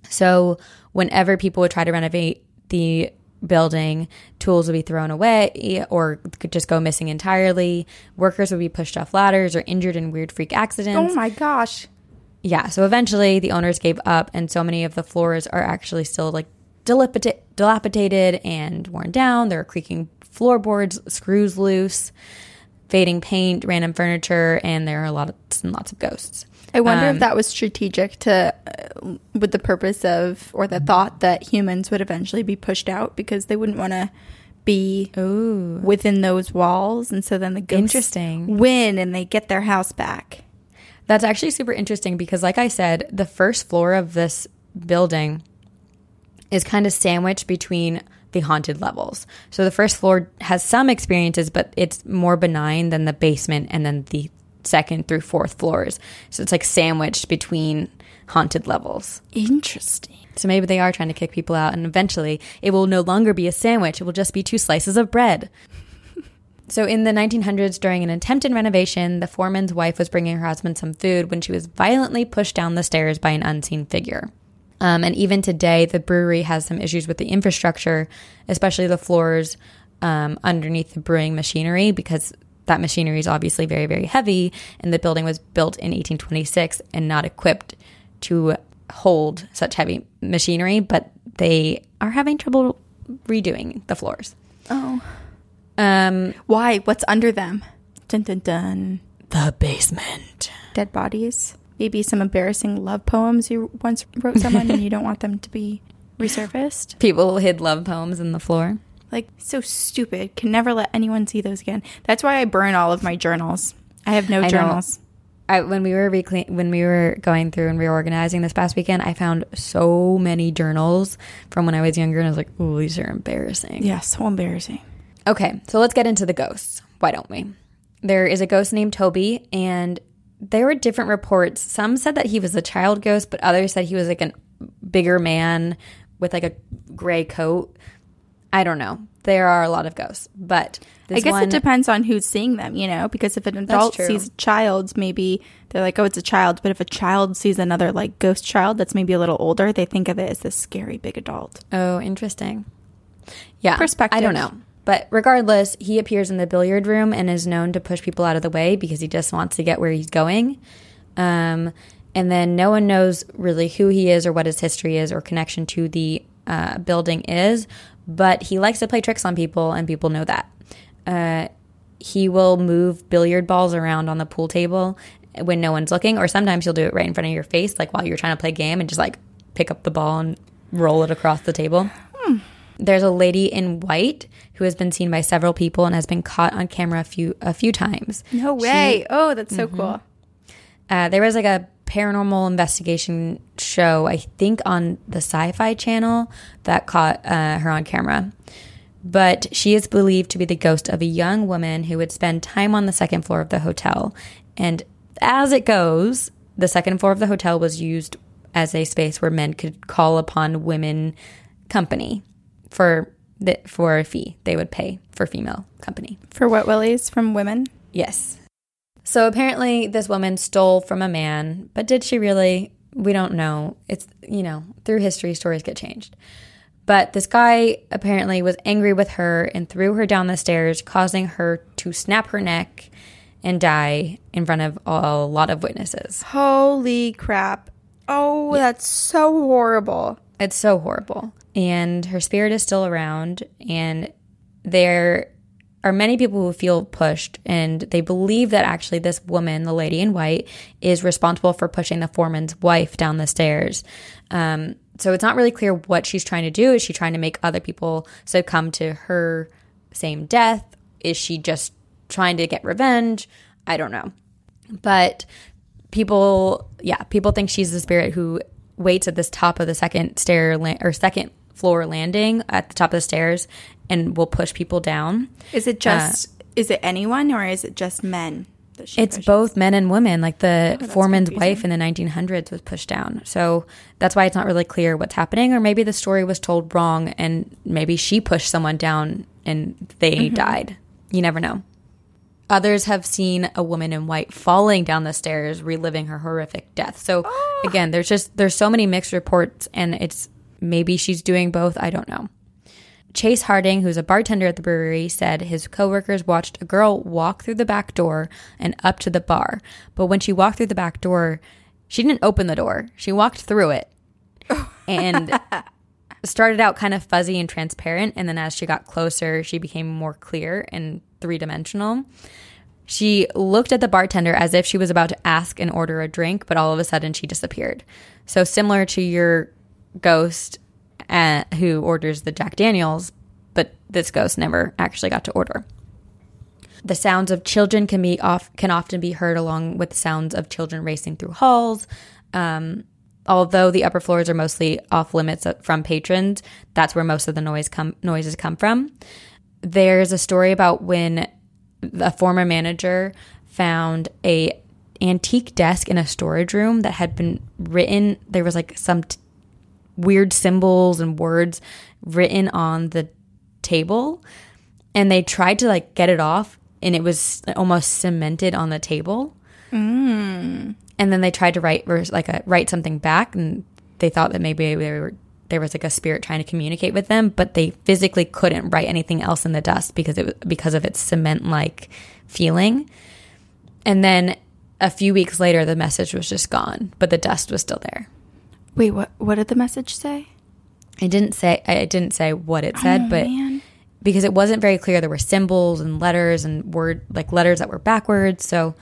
so whenever people would try to renovate the building tools would be thrown away or could just go missing entirely workers would be pushed off ladders or injured in weird freak accidents Oh my gosh. yeah, so eventually the owners gave up, and so many of the floors are actually still like dilapidate, dilapidated and worn down. There are creaking floorboards, screws loose, fading paint, random furniture, and there are lots and lots of ghosts. I wonder Um, if that was strategic to, uh, with the purpose of, or the thought that humans would eventually be pushed out because they wouldn't want to be Ooh, within those walls. And so then the ghosts Interesting. win and they get their house back. that's actually super interesting because, like I said, the first floor of this building is kind of sandwiched between the haunted levels. So the first floor has some experiences, but it's more benign than the basement and then the second through fourth floors. So it's like sandwiched between haunted levels. Interesting. So maybe they are trying to kick people out, and eventually it will no longer be a sandwich. It will just be two slices of bread. so in the 1900s, during an attempted renovation, the foreman's wife was bringing her husband some food when she was violently pushed down the stairs by an unseen figure. Um, and even today, the brewery has some issues with the infrastructure, especially the floors um, underneath the brewing machinery, because that machinery is obviously very, very heavy. And the building was built in 1826 and not equipped to hold such heavy machinery, but they are having trouble redoing the floors. Oh. Um, Why? What's under them? Dun dun dun. the basement. Dead bodies. Maybe some embarrassing love poems you once wrote someone and you don't want them to be resurfaced. People hid love poems in the floor. Like, so stupid. Can never let anyone see those again. That's why I burn all of my journals. I have no know. journals. I, when we were reclaim, when we were going through and reorganizing this past weekend, I found so many journals from when I was younger, and I was like, "Oh, these are embarrassing." Yeah, so embarrassing. Okay, so let's get into the ghosts. Why don't we? There is a ghost named Toby, and there were different reports. Some said that he was a child ghost, but others said he was like a bigger man with like a gray coat. I don't know. There are a lot of ghosts, but this I guess one, it depends on who's seeing them, you know, because if an adult sees a child, maybe they're like, oh, it's a child. But if a child sees another like ghost child that's maybe a little older, they think of it as this scary big adult. Oh, interesting. Yeah. Perspective. I don't know. But regardless, he appears in the billiard room and is known to push people out of the way because he just wants to get where he's going. Um, and then no one knows really who he is or what his history is or connection to the uh, building is. But he likes to play tricks on people, and people know that. Uh, he will move billiard balls around on the pool table when no one's looking, or sometimes he'll do it right in front of your face, like while you're trying to play a game and just like pick up the ball and roll it across the table. There's a lady in white who has been seen by several people and has been caught on camera a few a few times. No way. oh, that's so cool. Uh, there was like a paranormal investigation show, I think on the Sci Fi channel, that caught uh, her on camera. But she is believed to be the ghost of a young woman who would spend time on the second floor of the hotel. And as it goes, the second floor of the hotel was used as a space where men could call upon women company for the, for a fee they would pay for female company. For what willies from women? Yes. So apparently, this woman stole from a man, but did she really? We don't know. It's, you know, through history, stories get changed. But this guy apparently was angry with her and threw her down the stairs, causing her to snap her neck and die in front of a lot of witnesses. Holy crap. Oh, that's so horrible. It's so horrible. And her spirit is still around, and there are many people who feel pushed, and they believe that actually this woman, the lady in white, is responsible for pushing the foreman's wife down the stairs. Um, so it's not really clear what she's trying to do. Is she trying to make other people succumb to her same death? Is she just trying to get revenge? I don't know. But people, yeah, people think she's the spirit who waits at this top of the second stair la- or second floor landing at the top of the stairs and will push people down. Is it uh, just, is it anyone or is it just men? That she It's pushes? both men and women. Like the oh, foreman's wife in the 1900s was pushed down. So that's why it's not really clear what's happening. Or maybe the story was told wrong and maybe she pushed someone down and they mm-hmm. died. You never know. Others have seen a woman in white falling down the stairs, reliving her horrific death. So ah. again, there's just there's so many mixed reports, and it's maybe she's doing both. I don't know. Chase Harding, who's a bartender at the brewery, said his coworkers watched a girl walk through the back door and up to the bar. But when she walked through the back door, she didn't open the door. She walked through it. And started out kind of fuzzy and transparent. And then as she got closer, she became more clear and three dimensional. She looked at the bartender as if she was about to ask and order a drink, but all of a sudden she disappeared. So, similar to your ghost uh, who orders the Jack Daniels, but this ghost never actually got to order. The sounds of children can be off can often be heard along with the sounds of children racing through halls. Um, although the upper floors are mostly off limits from patrons, that's where most of the noise come noises come from. There's a story about when a former manager found a antique desk in a storage room that had been written. There was like some t- weird symbols and words written on the table, and they tried to like get it off, and it was almost cemented on the table. Mm. And then they tried to write like a, write something back and they thought that maybe they were there was like a spirit trying to communicate with them but they physically couldn't write anything else in the dust because it was because of its cement like feeling. And then a few weeks later the message was just gone but the dust was still there Wait, what, what did the message say? i didn't say i didn't say what it said but man. because it wasn't very clear there were symbols and letters and word like letters that were backwards so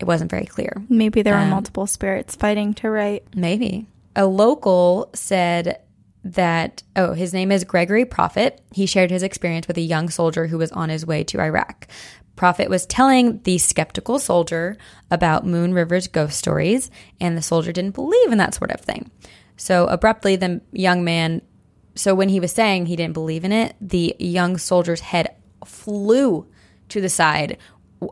it wasn't very clear Maybe there were Um, multiple spirits fighting to write. Maybe. A local said that, oh, his name is Gregory Prophet. He shared his experience with a young soldier who was on his way to Iraq. Prophet was telling the skeptical soldier about Moon River's ghost stories, and the soldier didn't believe in that sort of thing. So abruptly, the young man, so when he was saying he didn't believe in it, the young soldier's head flew to the side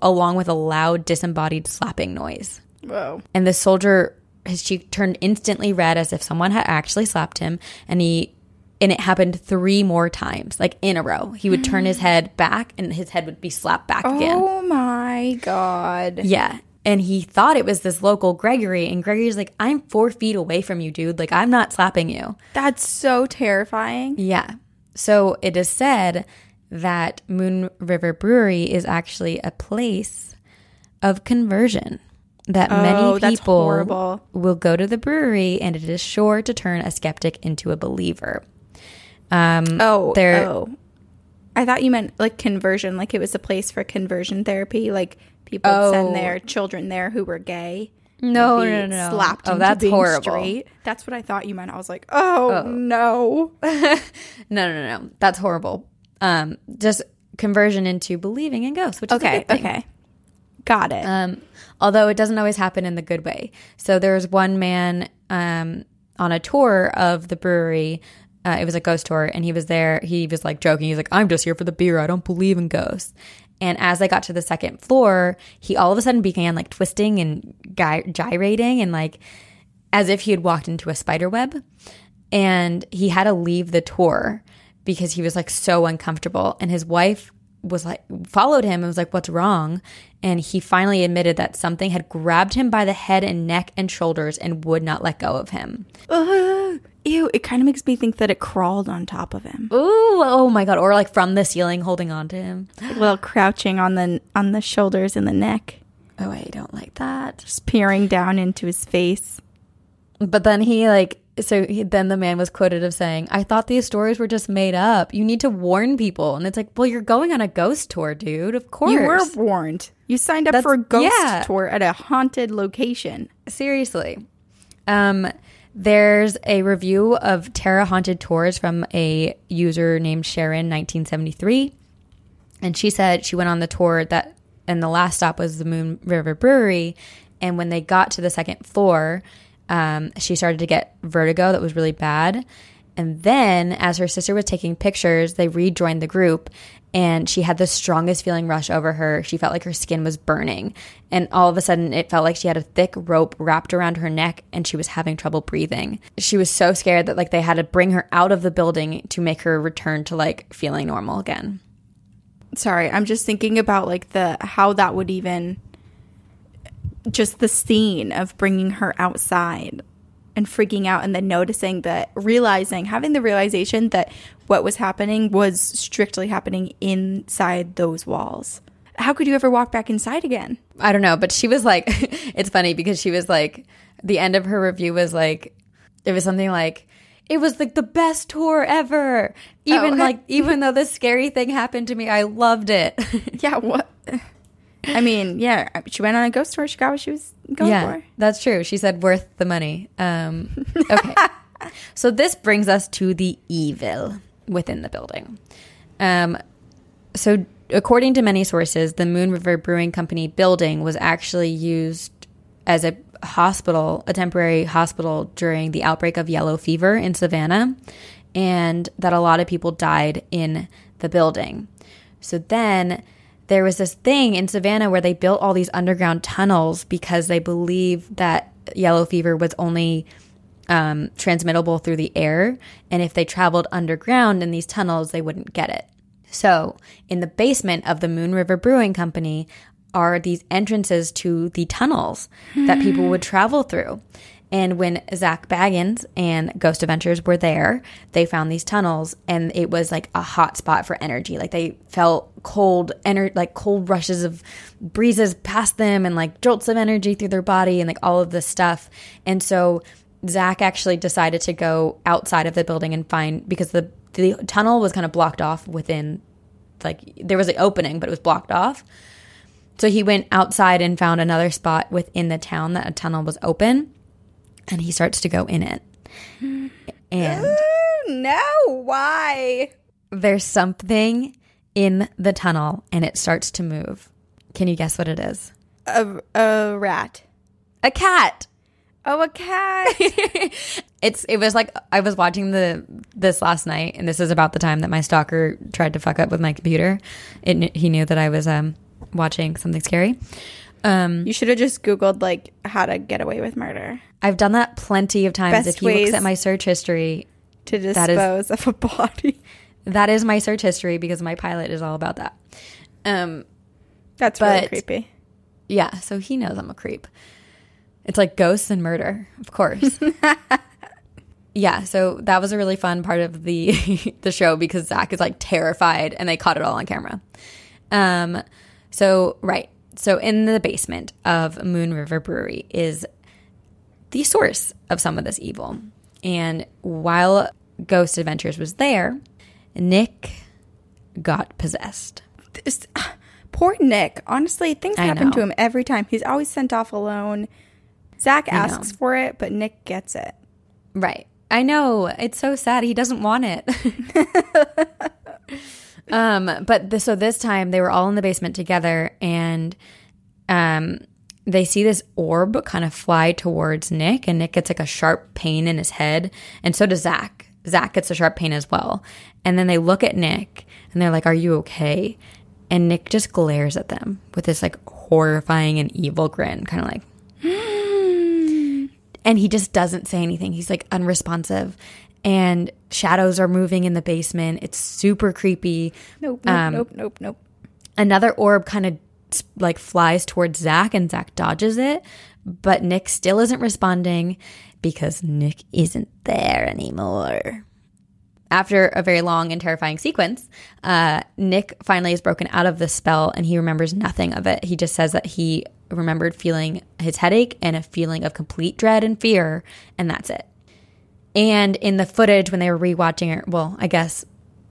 along with a loud disembodied slapping noise Whoa. and the soldier his cheek turned instantly red as if someone had actually slapped him and he and it happened three more times like in a row he would turn his head back and his head would be slapped back again Oh my god. yeah and he thought it was this local gregory and gregory's like i'm four feet away from you dude like i'm not slapping you That's so terrifying. yeah so it is said that moon river brewery is actually a place of conversion that Oh, many people will go to the brewery and it is sure to turn a skeptic into a believer. Oh, There- oh. I thought you meant like conversion, like it was a place for conversion therapy. Like People Oh. send their children there who were gay. No, no, no, no. Slapped Oh, into that's being horrible. straight. That's what I thought you meant. I was like, oh, no. No, no, no. That's horrible. Um, just conversion into believing in ghosts, which Okay, okay. Got it. Um, although it doesn't always happen in the good way. So there was one man um, on a tour of the brewery. Uh, it was a ghost tour, and he was there. He was like joking. He's like, "I'm just here for the beer. I don't believe in ghosts." And as I got to the second floor, he all of a sudden began like twisting and gy- gyrating, and like as if he had walked into a spider web. And he had to leave the tour because he was like so uncomfortable. And his wife was like, followed him and was like, What's wrong? And he finally admitted that something had grabbed him by the head and neck and shoulders and would not let go of him. Ugh. ew, it kind of makes me think that it crawled on top of him. Ooh, oh my God. Or like from the ceiling holding on to him. Well, crouching on the on the shoulders and the neck, Oh, I don't like that. just peering down into his face. But then he like so he, then the man was quoted of saying, "I thought these stories were just made up. You need to warn people." And it's like, "Well, you're going on a ghost tour, dude. Of course." You were warned. You signed up That's- for a ghost yeah. tour at a haunted location. Seriously. Um there's a review of Terra Haunted Tours from a user named Sharon 1973. And she said she went on the tour that and the last stop was the Moon River Brewery and when they got to the second floor, um, she started to get vertigo that was really bad. And then, as her sister was taking pictures, they rejoined the group and she had the strongest feeling rush over her. She felt like her skin was burning. And all of a sudden, it felt like she had a thick rope wrapped around her neck and she was having trouble breathing. She was so scared that, like, they had to bring her out of the building to make her return to, like, feeling normal again. Sorry, I'm just thinking about like the how that would even just the scene of bringing her outside and freaking out and then noticing that realizing having the realization that what was happening was strictly happening inside those walls. How could you ever walk back inside again? I don't know, but she was like, it's funny because she was like, the end of her review was like, it was something like, it was like the best tour ever. Even Oh. like, even though this scary thing happened to me, I loved it. Yeah, what? I mean, yeah, she went on a ghost tour. She got what she was going yeah, for. that's true. She said worth the money. Um, okay. so this brings us to the evil within the building. Um, so according to many sources, the Moon River Brewing Company building was actually used as a hospital, a temporary hospital during the outbreak of yellow fever in Savannah, and that a lot of people died in the building. So then there was this thing in Savannah where they built all these underground tunnels because they believed that yellow fever was only um, transmittable through the air. And if they traveled underground in these tunnels, they wouldn't get it. So, in the basement of the Moon River Brewing Company are these entrances to the tunnels that people would travel through. And when Zach Bagans and Ghost Adventures were there, they found these tunnels and it was like a hot spot for energy. Like they felt cold, ener- like cold rushes of breezes past them and like jolts of energy through their body and like all of this stuff. And so Zach actually decided to go outside of the building and find because the the tunnel was kind of blocked off within like there was an opening but it was blocked off. So he went outside and found another spot within the town that a tunnel was open and he starts to go in it. And No, why? there's something in the tunnel and it starts to move. Can you guess what it is? A, a rat. A cat. Oh, a cat. It's it was like I was watching the this last night, and this is about the time that my stalker tried to fuck up with my computer. It, he knew that I was um watching something scary. Um, you should have just Googled like how to get away with murder I've done that plenty of times. Best if you look at my search history, to That is- dispose of a body. that is my search history because my pilot is all about that. Um, That's really creepy. yeah, so he knows I'm a creep. It's like ghosts and murder, of course. yeah, so that was a really fun part of the the show because Zach is like terrified and they caught it all on camera. Um so right. So in the basement of Moon River Brewery is the source of some of this evil. And while Ghost Adventures was there, Nick got possessed. This- Poor Nick. Honestly, things I happen to him every time. He's always sent off alone. Zach asks for it, but Nick gets it. Right. I know. It's so sad. He doesn't want it. um, but the, so this time they were all in the basement together and um they see this orb kind of fly towards Nick and Nick gets like a sharp pain in his head and so does Zach. Zach gets a sharp pain as well. And then they look at Nick and they're like, Are you okay? And Nick just glares at them with this like horrifying and evil grin, kind of like, and he just doesn't say anything. He's like unresponsive. And shadows are moving in the basement. It's super creepy. Nope, nope, Um, nope, nope, nope. Another orb kind of like flies towards Zach, and Zach dodges it. But Nick still isn't responding because Nick isn't there anymore. After a very long and terrifying sequence, uh, Nick finally is broken out of the spell and he remembers nothing of it. He just says that he remembered feeling his headache and a feeling of complete dread and fear, and that's it. And in the footage, when they were rewatching it, well, I guess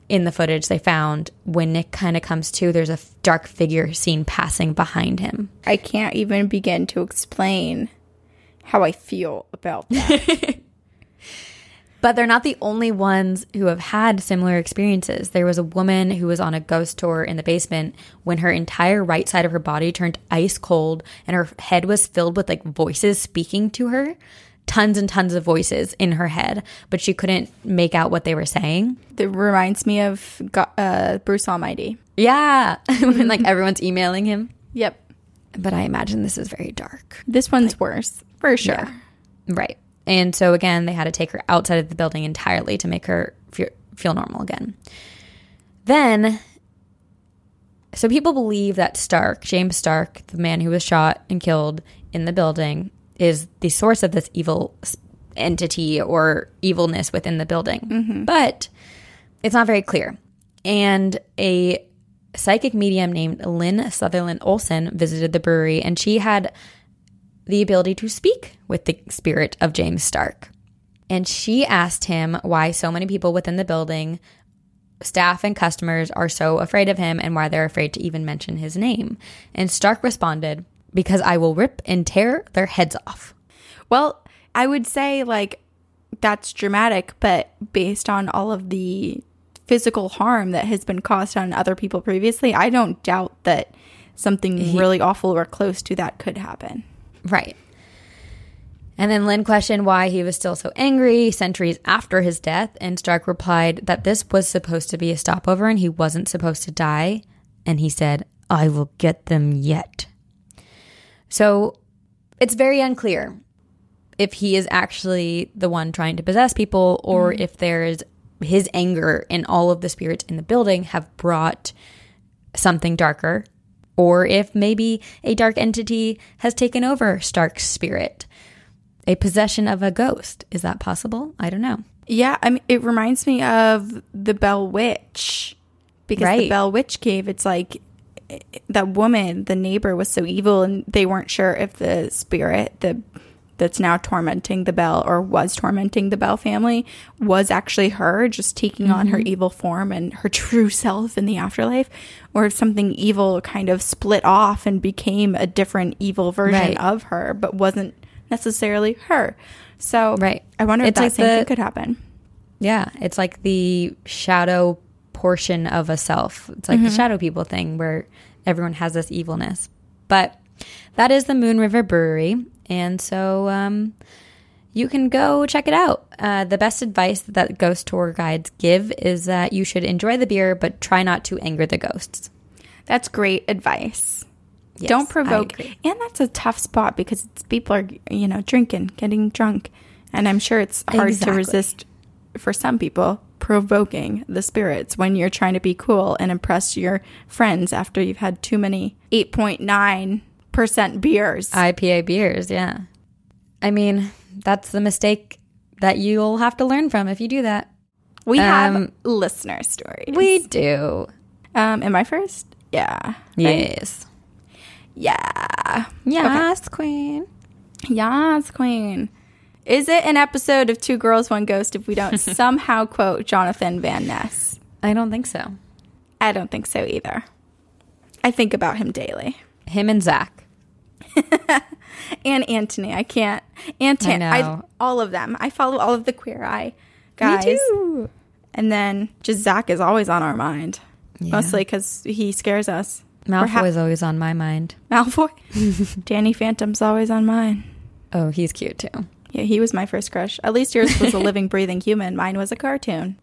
in the footage they found when Nick kind of comes to, there's a f- dark figure seen passing behind him. I can't even begin to explain how I feel about that. But they're not the only ones who have had similar experiences. There was a woman who was on a ghost tour in the basement when her entire right side of her body turned ice cold and her head was filled with like voices speaking to her. Tons and tons of voices in her head, but she couldn't make out what they were saying. that reminds me of uh, Bruce Almighty. Yeah, when like everyone's emailing him. Yep. But I imagine this is very dark. This one's worse, for sure. Right. And so again, they had to take her outside of the building entirely to make her feel, feel normal again. Then, so people believe that Stark, James Stark, the man who was shot and killed in the building, is the source of this evil entity or evilness within the building. Mm-hmm. But it's not very clear. And a psychic medium named Lynn Sutherland Olson visited the brewery and she had the ability to speak with the spirit of James Stark. And she asked him why so many people within the building, staff and customers, are so afraid of him and why they're afraid to even mention his name. And Stark responded, Because I will rip and tear their heads off. Well, I would say like that's dramatic, but based on all of the physical harm that has been caused on other people previously, I don't doubt that something really awful or close to that could happen. Right. And then Lynn questioned why he was still so angry centuries after his death, and Stark replied that this was supposed to be a stopover and he wasn't supposed to die. And he said, I will get them yet. So it's very unclear if he is actually the one trying to possess people or mm-hmm. if there's his anger and all of the spirits in the building have brought something darker or if maybe a dark entity has taken over Stark's spirit. A possession of a ghost. Is that possible? I don't know. Yeah, I mean, it reminds me of the Bell Witch because the Bell Witch cave. It's like that woman, the neighbor, was so evil, and they weren't sure if the spirit, the that's now tormenting the Bell or was tormenting the Bell family, was actually her, just taking on Mm-hmm. her evil form and her true self in the afterlife, or if something evil kind of split off and became a different evil version Right. of her, but wasn't necessarily her. So, Right. I wonder if It's that like same the- thing could happen. Yeah, it's like the shadow portion of a self. It's like the shadow people thing where everyone has this evilness. But that is the Moon River Brewery. And so um, you can go check it out. Uh, the best advice that ghost tour guides give is that you should enjoy the beer, but try not to anger the ghosts. That's great advice. Yes, Don't provoke. And that's a tough spot because it's, people are, you know, drinking, getting drunk. And I'm sure it's hard Exactly. to resist for some people provoking the spirits when you're trying to be cool and impress your friends after you've had too many 8.9% beers. IPA beers, yeah. I mean, that's the mistake that you'll have to learn from if you do that. we have um, listener stories. We do. um, am I first? Yeah. Right? Yes. Yeah. Yes, queen. Yes, Queen. Is it an episode of Two Girls, One Ghost if we don't somehow quote Jonathan Van Ness? I don't think so. I don't think so either. I think about him daily. Him and Zach. And Antoni. I can't. And Tan- I all of them. I follow all of the Queer Eye guys. Me too. And then just Zach is always on our mind. Yeah. Mostly because he scares us. We're ha- Malfoy is always on my mind. Malfoy. Danny Phantom's always on mine. Oh, he's cute too. Yeah, he was my first crush. At least yours was a living, breathing human. Mine was a cartoon.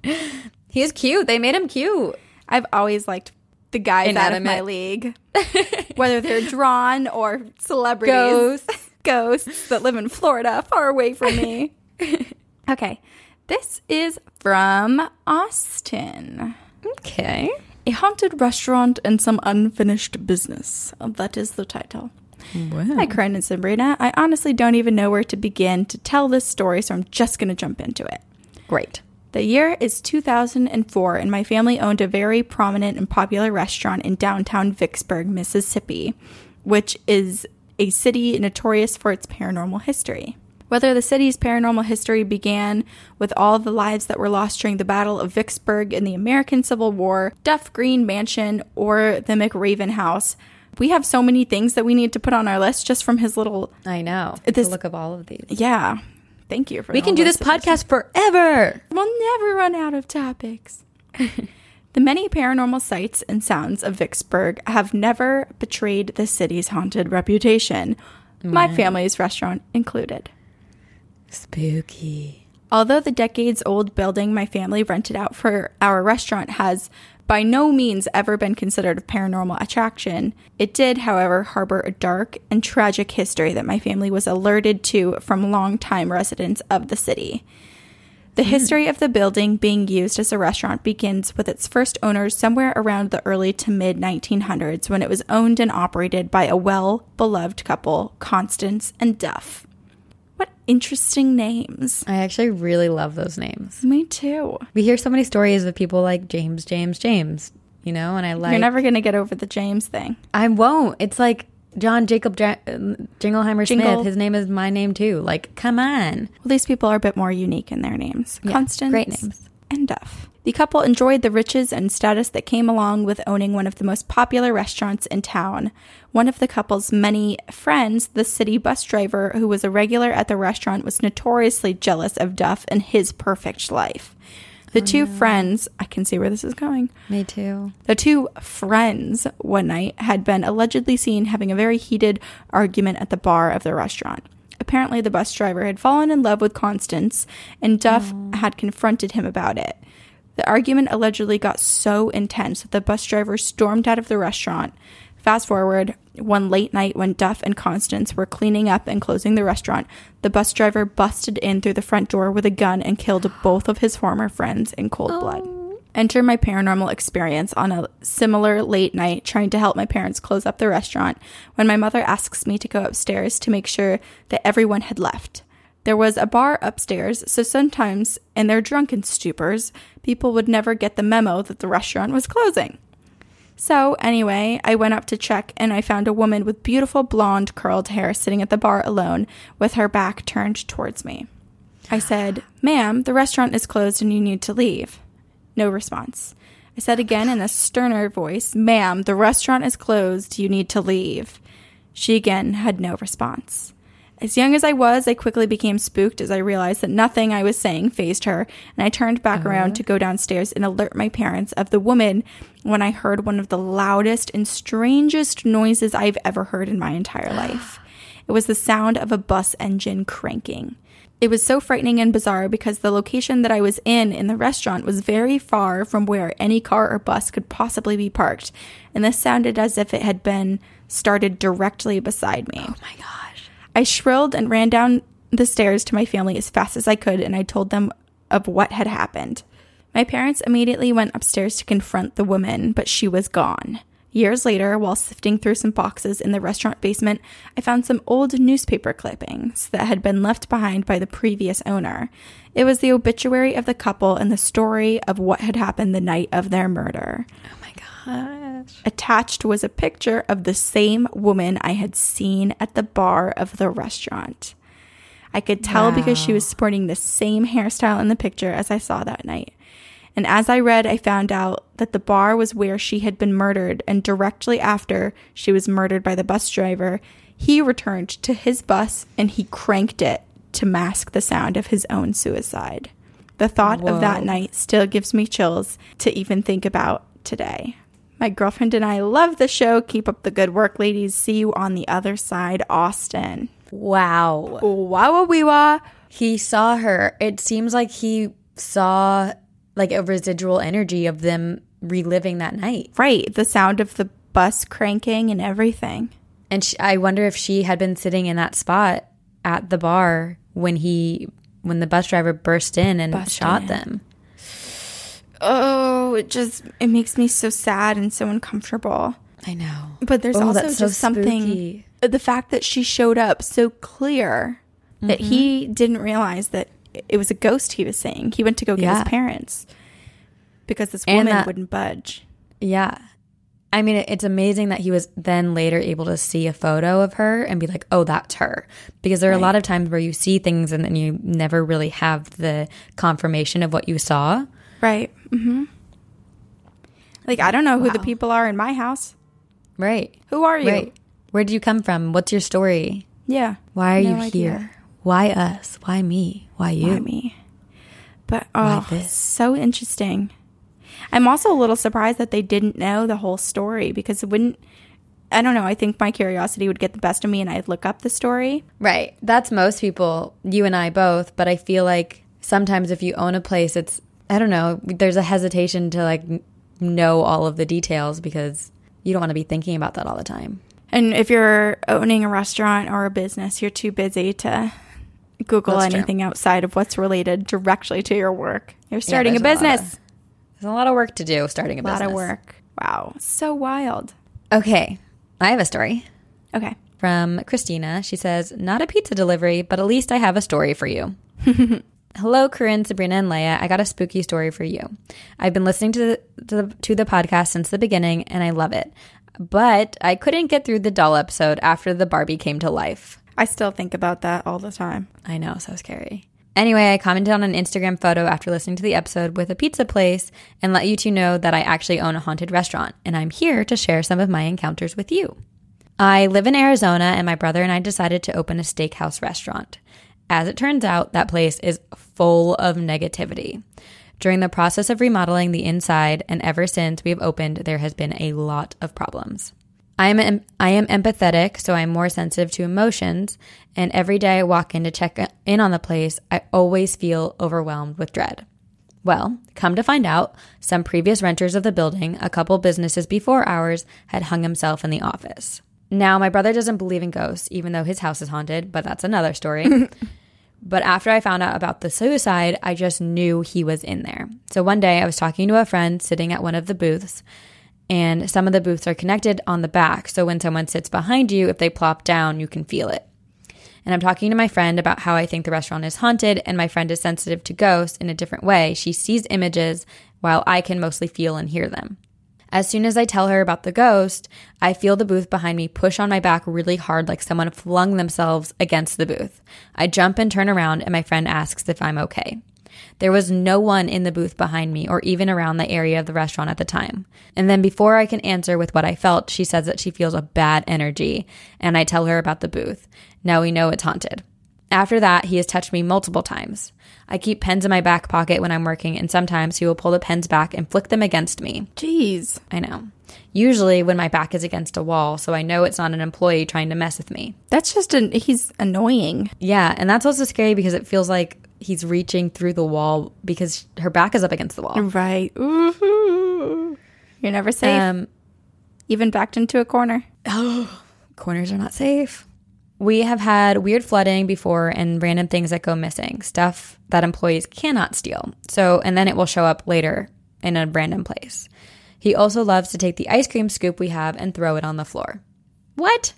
He's cute. They made him cute. I've always liked the guys out of my league, whether they're drawn or celebrities. Ghosts. Ghosts that live in Florida, far away from me. okay, this is from Austin. Okay. A haunted restaurant and some unfinished business. That is the title. Hi, Corinne and Sabrina. I honestly don't even know where to begin to tell this story, so I'm just going to jump into it. Great. The year is 2004, and my family owned a very prominent and popular restaurant in downtown Vicksburg, Mississippi, which is a city notorious for its paranormal history. Whether the city's paranormal history began with all the lives that were lost during the Battle of Vicksburg in the American Civil War, Duff Green Mansion, or the McRaven House, we have so many things that we need to put on our list just from his little. I know. This- look of all of these. Yeah. Thank you for We can do this podcast forever. We'll never run out of topics. the many paranormal sights and sounds of Vicksburg have never betrayed the city's haunted reputation, my family's restaurant included. Spooky. Although the decades old building my family rented out for our restaurant has by no means ever been considered a paranormal attraction, it did, however, harbor a dark and tragic history that my family was alerted to from longtime residents of the city. The hmm. history of the building being used as a restaurant begins with its first owners somewhere around the early to mid 1900s when it was owned and operated by a well beloved couple, Constance and Duff. Interesting names. I actually really love those names. Me too. We hear so many stories of people like James, James, James, you know, and I like. You're never going to get over the James thing. I won't. It's like John Jacob ja- Jingleheimer Jingle. Smith. His name is my name too. Like, come on. Well, these people are a bit more unique in their names. Yeah, Constance great names. and Duff. The couple enjoyed the riches and status that came along with owning one of the most popular restaurants in town. One of the couple's many friends, the city bus driver who was a regular at the restaurant, was notoriously jealous of Duff and his perfect life. The oh, two friends, I can see where this is going. Me too. The two friends one night had been allegedly seen having a very heated argument at the bar of the restaurant. Apparently, the bus driver had fallen in love with Constance, and Duff had confronted him about it. The argument allegedly got so intense that the bus driver stormed out of the restaurant. Fast forward, one late night when Duff and Constance were cleaning up and closing the restaurant, the bus driver busted in through the front door with a gun and killed both of his former friends in cold oh. blood. Enter my paranormal experience on a similar late night trying to help my parents close up the restaurant when my mother asks me to go upstairs to make sure that everyone had left. There was a bar upstairs, so sometimes, in their drunken stupors, people would never get the memo that the restaurant was closing. So, anyway, I went up to check and I found a woman with beautiful blonde curled hair sitting at the bar alone with her back turned towards me. I said, Ma'am, the restaurant is closed and you need to leave. No response. I said again in a sterner voice, Ma'am, the restaurant is closed. You need to leave. She again had no response. As young as I was, I quickly became spooked as I realized that nothing I was saying phased her, and I turned back uh-huh. around to go downstairs and alert my parents of the woman when I heard one of the loudest and strangest noises I've ever heard in my entire life. It was the sound of a bus engine cranking. It was so frightening and bizarre because the location that I was in in the restaurant was very far from where any car or bus could possibly be parked, and this sounded as if it had been started directly beside me. Oh my gosh. I shrilled and ran down the stairs to my family as fast as I could, and I told them of what had happened. My parents immediately went upstairs to confront the woman, but she was gone. Years later, while sifting through some boxes in the restaurant basement, I found some old newspaper clippings that had been left behind by the previous owner. It was the obituary of the couple and the story of what had happened the night of their murder. Oh my gosh. Attached was a picture of the same woman I had seen at the bar of the restaurant. I could tell because she was sporting the same hairstyle in the picture as I saw that night. And as I read, I found out that the bar was where she had been murdered, and directly after she was murdered by the bus driver, he returned to his bus and he cranked it to mask the sound of his own suicide. The thought of that night still gives me chills to even think about today. My girlfriend and I love the show. Keep up the good work, ladies. See you on the other side, Austin. Wow. Wow, wee wah. He saw her. It seems like he saw like a residual energy of them reliving that night. Right, the sound of the bus cranking and everything. And she, I wonder if she had been sitting in that spot at the bar when he when the bus driver burst in and Busted shot in. them. Oh, it just it makes me so sad and so uncomfortable. I know. But there's Oh, also just so something the fact that she showed up so clear that Mm-hmm. he didn't realize that it was a ghost he was seeing. He went to go get Yeah. his parents because this woman that- wouldn't budge. Yeah. I mean, it's amazing that he was then later able to see a photo of her and be like, oh, that's her. Because there are a lot of times where you see things and then you never really have the confirmation of what you saw. Right. Mm-hmm. Like I don't know who the people are in my house. Right. Who are you? Right. Where do you come from? What's your story? Yeah. Why are No you idea. here? Why us? Why me? Why you? Why me? But oh, this? so interesting. I'm also a little surprised that they didn't know the whole story because it wouldn't. I don't know. I think my curiosity would get the best of me, and I'd look up the story. Right. That's most people, you and I both. But I feel like sometimes if you own a place, it's, I don't know, there's a hesitation to like know all of the details because you don't want to be thinking about that all the time. And if you're owning a restaurant or a business, you're too busy to Google That's true. anything outside of what's related directly to your work. You're starting a there's a of- business. There's a lot of work to do starting a business. A lot of work. Wow, so wild. Okay. I have a story Okay. from Christina. She says, Not a pizza delivery, but at least I have a story for you. Hello, Corinne, Sabrina, and Leia. I got a spooky story for you. I've been listening to the, to the to the podcast since the beginning, and I love it. But I couldn't get through the doll episode after the Barbie came to life. I still think about that all the time. I know, so scary. Anyway, I commented on an Instagram photo after listening to the episode with a pizza place and let you two know that I actually own a haunted restaurant, and I'm here to share some of my encounters with you. I live in Arizona, and my brother and I decided to open a steakhouse restaurant. As it turns out, that place is full of negativity. During the process of remodeling the inside, and ever since we have opened, there has been a lot of problems. I am I am empathetic, so I'm more sensitive to emotions. And every day I walk in to check in on the place, I always feel overwhelmed with dread. Well, come to find out, some previous renters of the building, a couple businesses before ours, had hung himself in the office. Now, my brother doesn't believe in ghosts, even though his house is haunted, but that's another story. But after I found out about the suicide, I just knew he was in there. So one day I was talking to a friend sitting at one of the booths, and some of the booths are connected on the back. So when someone sits behind you, if they plop down, you can feel it. And I'm talking to my friend about how I think the restaurant is haunted, and my friend is sensitive to ghosts in a different way. She sees images while I can mostly feel and hear them. As soon as I tell her about the ghost, I feel the booth behind me push on my back really hard, like someone flung themselves against the booth. I jump and turn around, and my friend asks if I'm okay. There was no one in the booth behind me or even around the area of the restaurant at the time. And then before I can answer with what I felt, she says that she feels a bad energy, and I tell her about the booth. Now we know it's haunted. After that, he has touched me multiple times. I keep pens in my back pocket when I'm working, and sometimes he will pull the pens back and flick them against me. Jeez. I know. Usually when my back is against a wall, so I know it's not an employee trying to mess with me. That's just an he's annoying. Yeah, and that's also scary because it feels like he's reaching through the wall because her back is up against the wall. Right. Ooh. You're never safe. Um, Even backed into a corner. Oh, corners are not safe. We have had weird flooding before and random things that go missing, stuff that employees cannot steal. So, and then it will show up later in a random place. He also loves to take the ice cream scoop we have and throw it on the floor. What?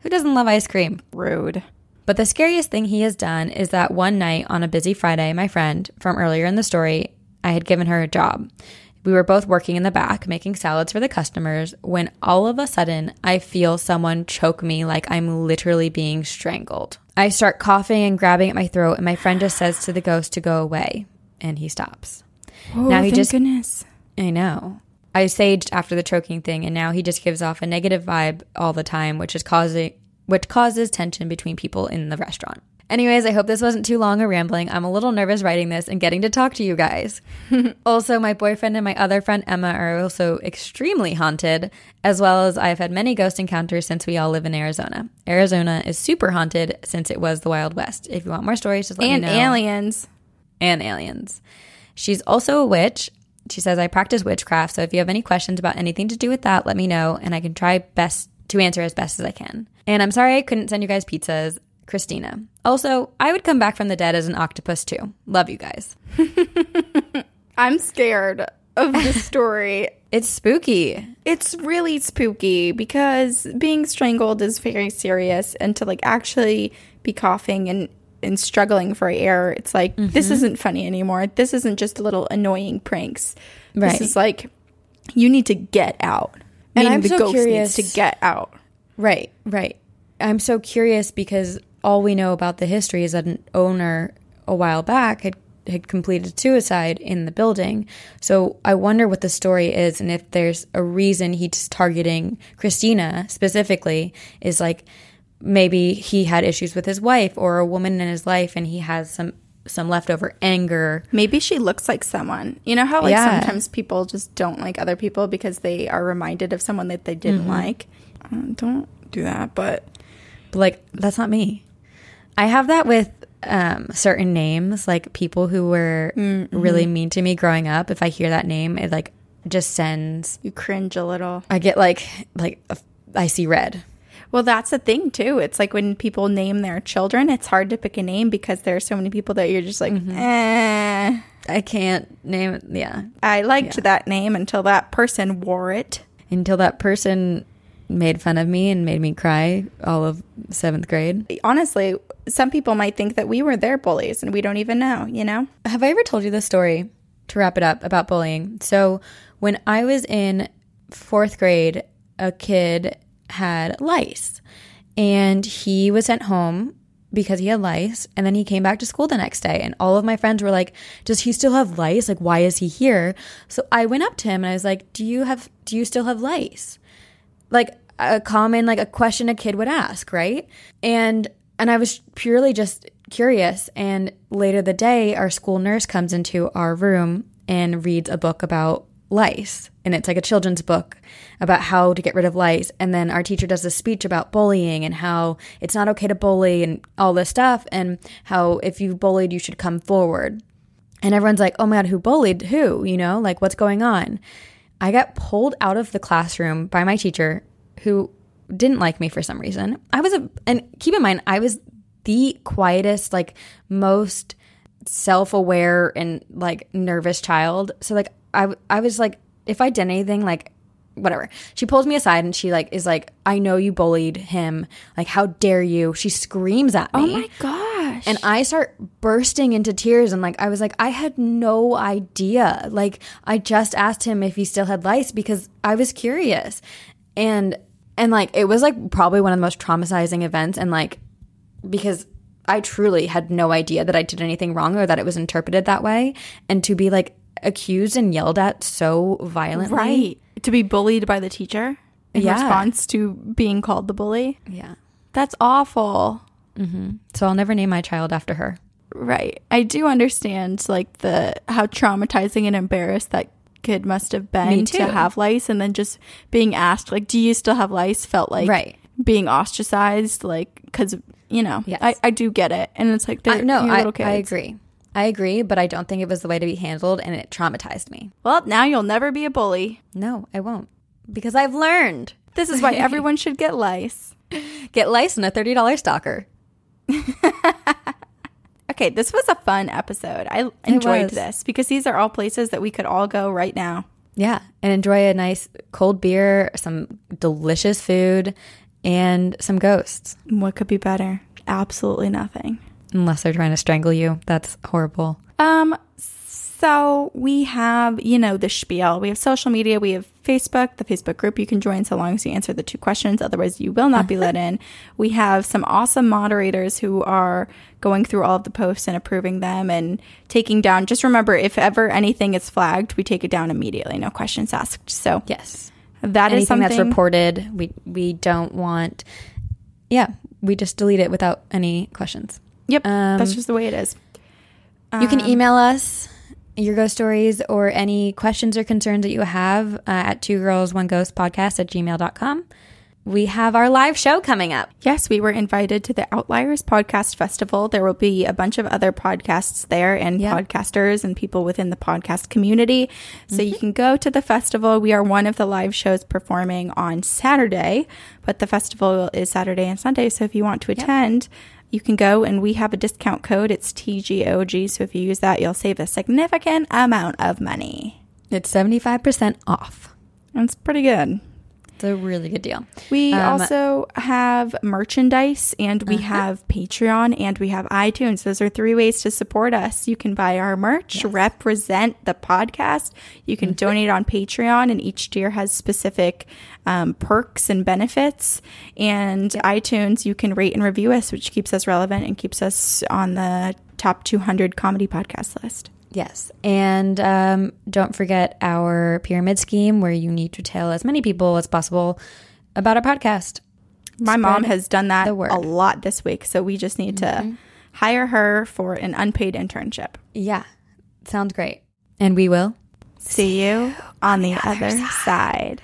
Who doesn't love ice cream? Rude. But the scariest thing he has done is that one night on a busy Friday, my friend from earlier in the story, I had given her a job. We were both working in the back making salads for the customers when all of a sudden I feel someone choke me like I'm literally being strangled. I start coughing and grabbing at my throat, and my friend just says to the ghost to go away, and he stops. Oh, now he just goodness. I know. I saged after the choking thing, and now he just gives off a negative vibe all the time, which is causing which causes tension between people in the restaurant. Anyways, I hope this wasn't too long or rambling. I'm a little nervous writing this and getting to talk to you guys. also, my boyfriend and my other friend Emma are also extremely haunted, as well as I've had many ghost encounters since we all live in Arizona. Arizona is super haunted since it was the Wild West. If you want more stories, just let and me know. And aliens. And aliens. She's also a witch. She says, I practice witchcraft, so if you have any questions about anything to do with that, let me know, and I can try best to answer as best as I can. And I'm sorry I couldn't send you guys pizzas. Christina. Also, I would come back from the dead as an octopus too. Love you guys. I'm scared of this story. It's spooky. it's really spooky because being strangled is very serious and to like actually be coughing and and struggling for air it's like this mm-hmm. isn't funny anymore this isn't just a little annoying pranks Right. this is like you need to get out And Meaning I'm the so ghost curious- needs to get out Right, right. I'm so curious because all we know about the history is that an owner a while back had had completed suicide in the building. So I wonder what the story is and if there's a reason he's targeting Christina specifically is like maybe he had issues with his wife or a woman in his life and he has some some leftover anger. maybe she looks like someone you know how like Yeah. sometimes people just don't like other people because they are reminded of someone that they didn't like Uh, don't do that but But like that's not me. I have that with um, certain names, like people who were really mean to me growing up. If I hear that name, it like just sends. you cringe a little I get like like I see red. Well, that's the thing too. It's like when people name their children, it's hard to pick a name because there are so many people that you're just like, eh. I can't name it. Yeah, I liked that name until that person wore it. until that person made fun of me and made me cry all of seventh grade. Honestly, some people might think that we were their bullies and we don't even know, you know? Have I ever told you this story to wrap it up about bullying? So, when I was in fourth grade, a kid had lice and he was sent home because he had lice. And then he came back to school the next day. And all of my friends were like, Does he still have lice? Like, why is he here? So I went up to him and I was like, Do you have, do you still have lice? Like a common like a question a kid would ask right? And and i was purely just curious. And later the day our school nurse comes into our room and reads a book about lice. And it's like a children's book about how to get rid of lice. And then our teacher does a speech about bullying and how it's not okay to bully and all this stuff and how if you bullied you should come forward. And everyone's like, oh my God, who bullied? Who? You know, like what's going on? I got pulled out of the classroom by my teacher who didn't like me for some reason. I was a, and keep in mind, I was the quietest, like most self aware and like nervous child. So, like, I, I was like, if I did anything, like, whatever. She pulls me aside and she like is like, I know you bullied him. Like, how dare you? She screams at oh me. Oh my gosh. And I start bursting into tears and like I was like I had no idea. Like I just asked him if he still had lice because I was curious. And and like it was like probably one of the most traumatizing events and like because I truly had no idea that I did anything wrong or that it was interpreted that way and to be like accused and yelled at so violently. right. To be bullied by the teacher in Yeah. response to being called the bully. Yeah. That's awful. Mm-hmm. So I'll never name my child after her. Right. I do understand like the how traumatizing and embarrassed that kid must have been to have lice and then just being asked like do you still have lice felt like Right. being ostracized like cuz you know Yes. I, I do get it and it's like they're I, no, I, kids. I agree. I agree, but I don't think it was the way to be handled and it traumatized me. Well, now you'll never be a bully. No, I won't. Because I've learned. This is why everyone should get lice. Get lice and a $30 stalker. Okay, this was a fun episode. I enjoyed this because these are all places that we could all go right now. Yeah. And enjoy a nice cold beer, some delicious food, and some ghosts. What could be better? Absolutely nothing. Unless they're trying to strangle you. That's horrible. Um, so we have, you know, the spiel. We have social media, we have Facebook, the Facebook group you can join so long as you answer the two questions. Otherwise, you will not be let in. We have some awesome moderators who are going through all of the posts and approving them and taking down. Just remember, if ever anything is flagged, we take it down immediately. No questions asked. So Yes. that is Anything something that's reported, we we don't want. Yeah, we just delete it without any questions. Yep, Um, that's just the way it is. You can email us your ghost stories or any questions or concerns that you have uh, at two girls one ghost podcast at gmail.com. We have our live show coming up. Yes, we were invited to the Outliers Podcast Festival. There will be a bunch of other podcasts there and Yeah. podcasters and people within the podcast community. So you can go to the festival. We are one of the live shows performing on Saturday, but the festival is Saturday and Sunday. So if you want to attend, you can go and we have a discount code. It's TGOG. So if you use that, you'll save a significant amount of money. It's 75% off. That's pretty good. It's a really good deal. We Um, also have merchandise and we have Patreon and we have iTunes. Those are three ways to support us. You can buy our merch, represent the podcast. You can donate on Patreon, and each tier has specific um, perks and benefits. And iTunes, you can rate and review us, which keeps us relevant and keeps us on the top 200 comedy podcast list. Yes. And um, don't forget our pyramid scheme where you need to tell as many people as possible about our podcast. My mom has done that a lot this week. So we just need to hire her for an unpaid internship. Yeah. Sounds great. And we will. See you on the, other, side.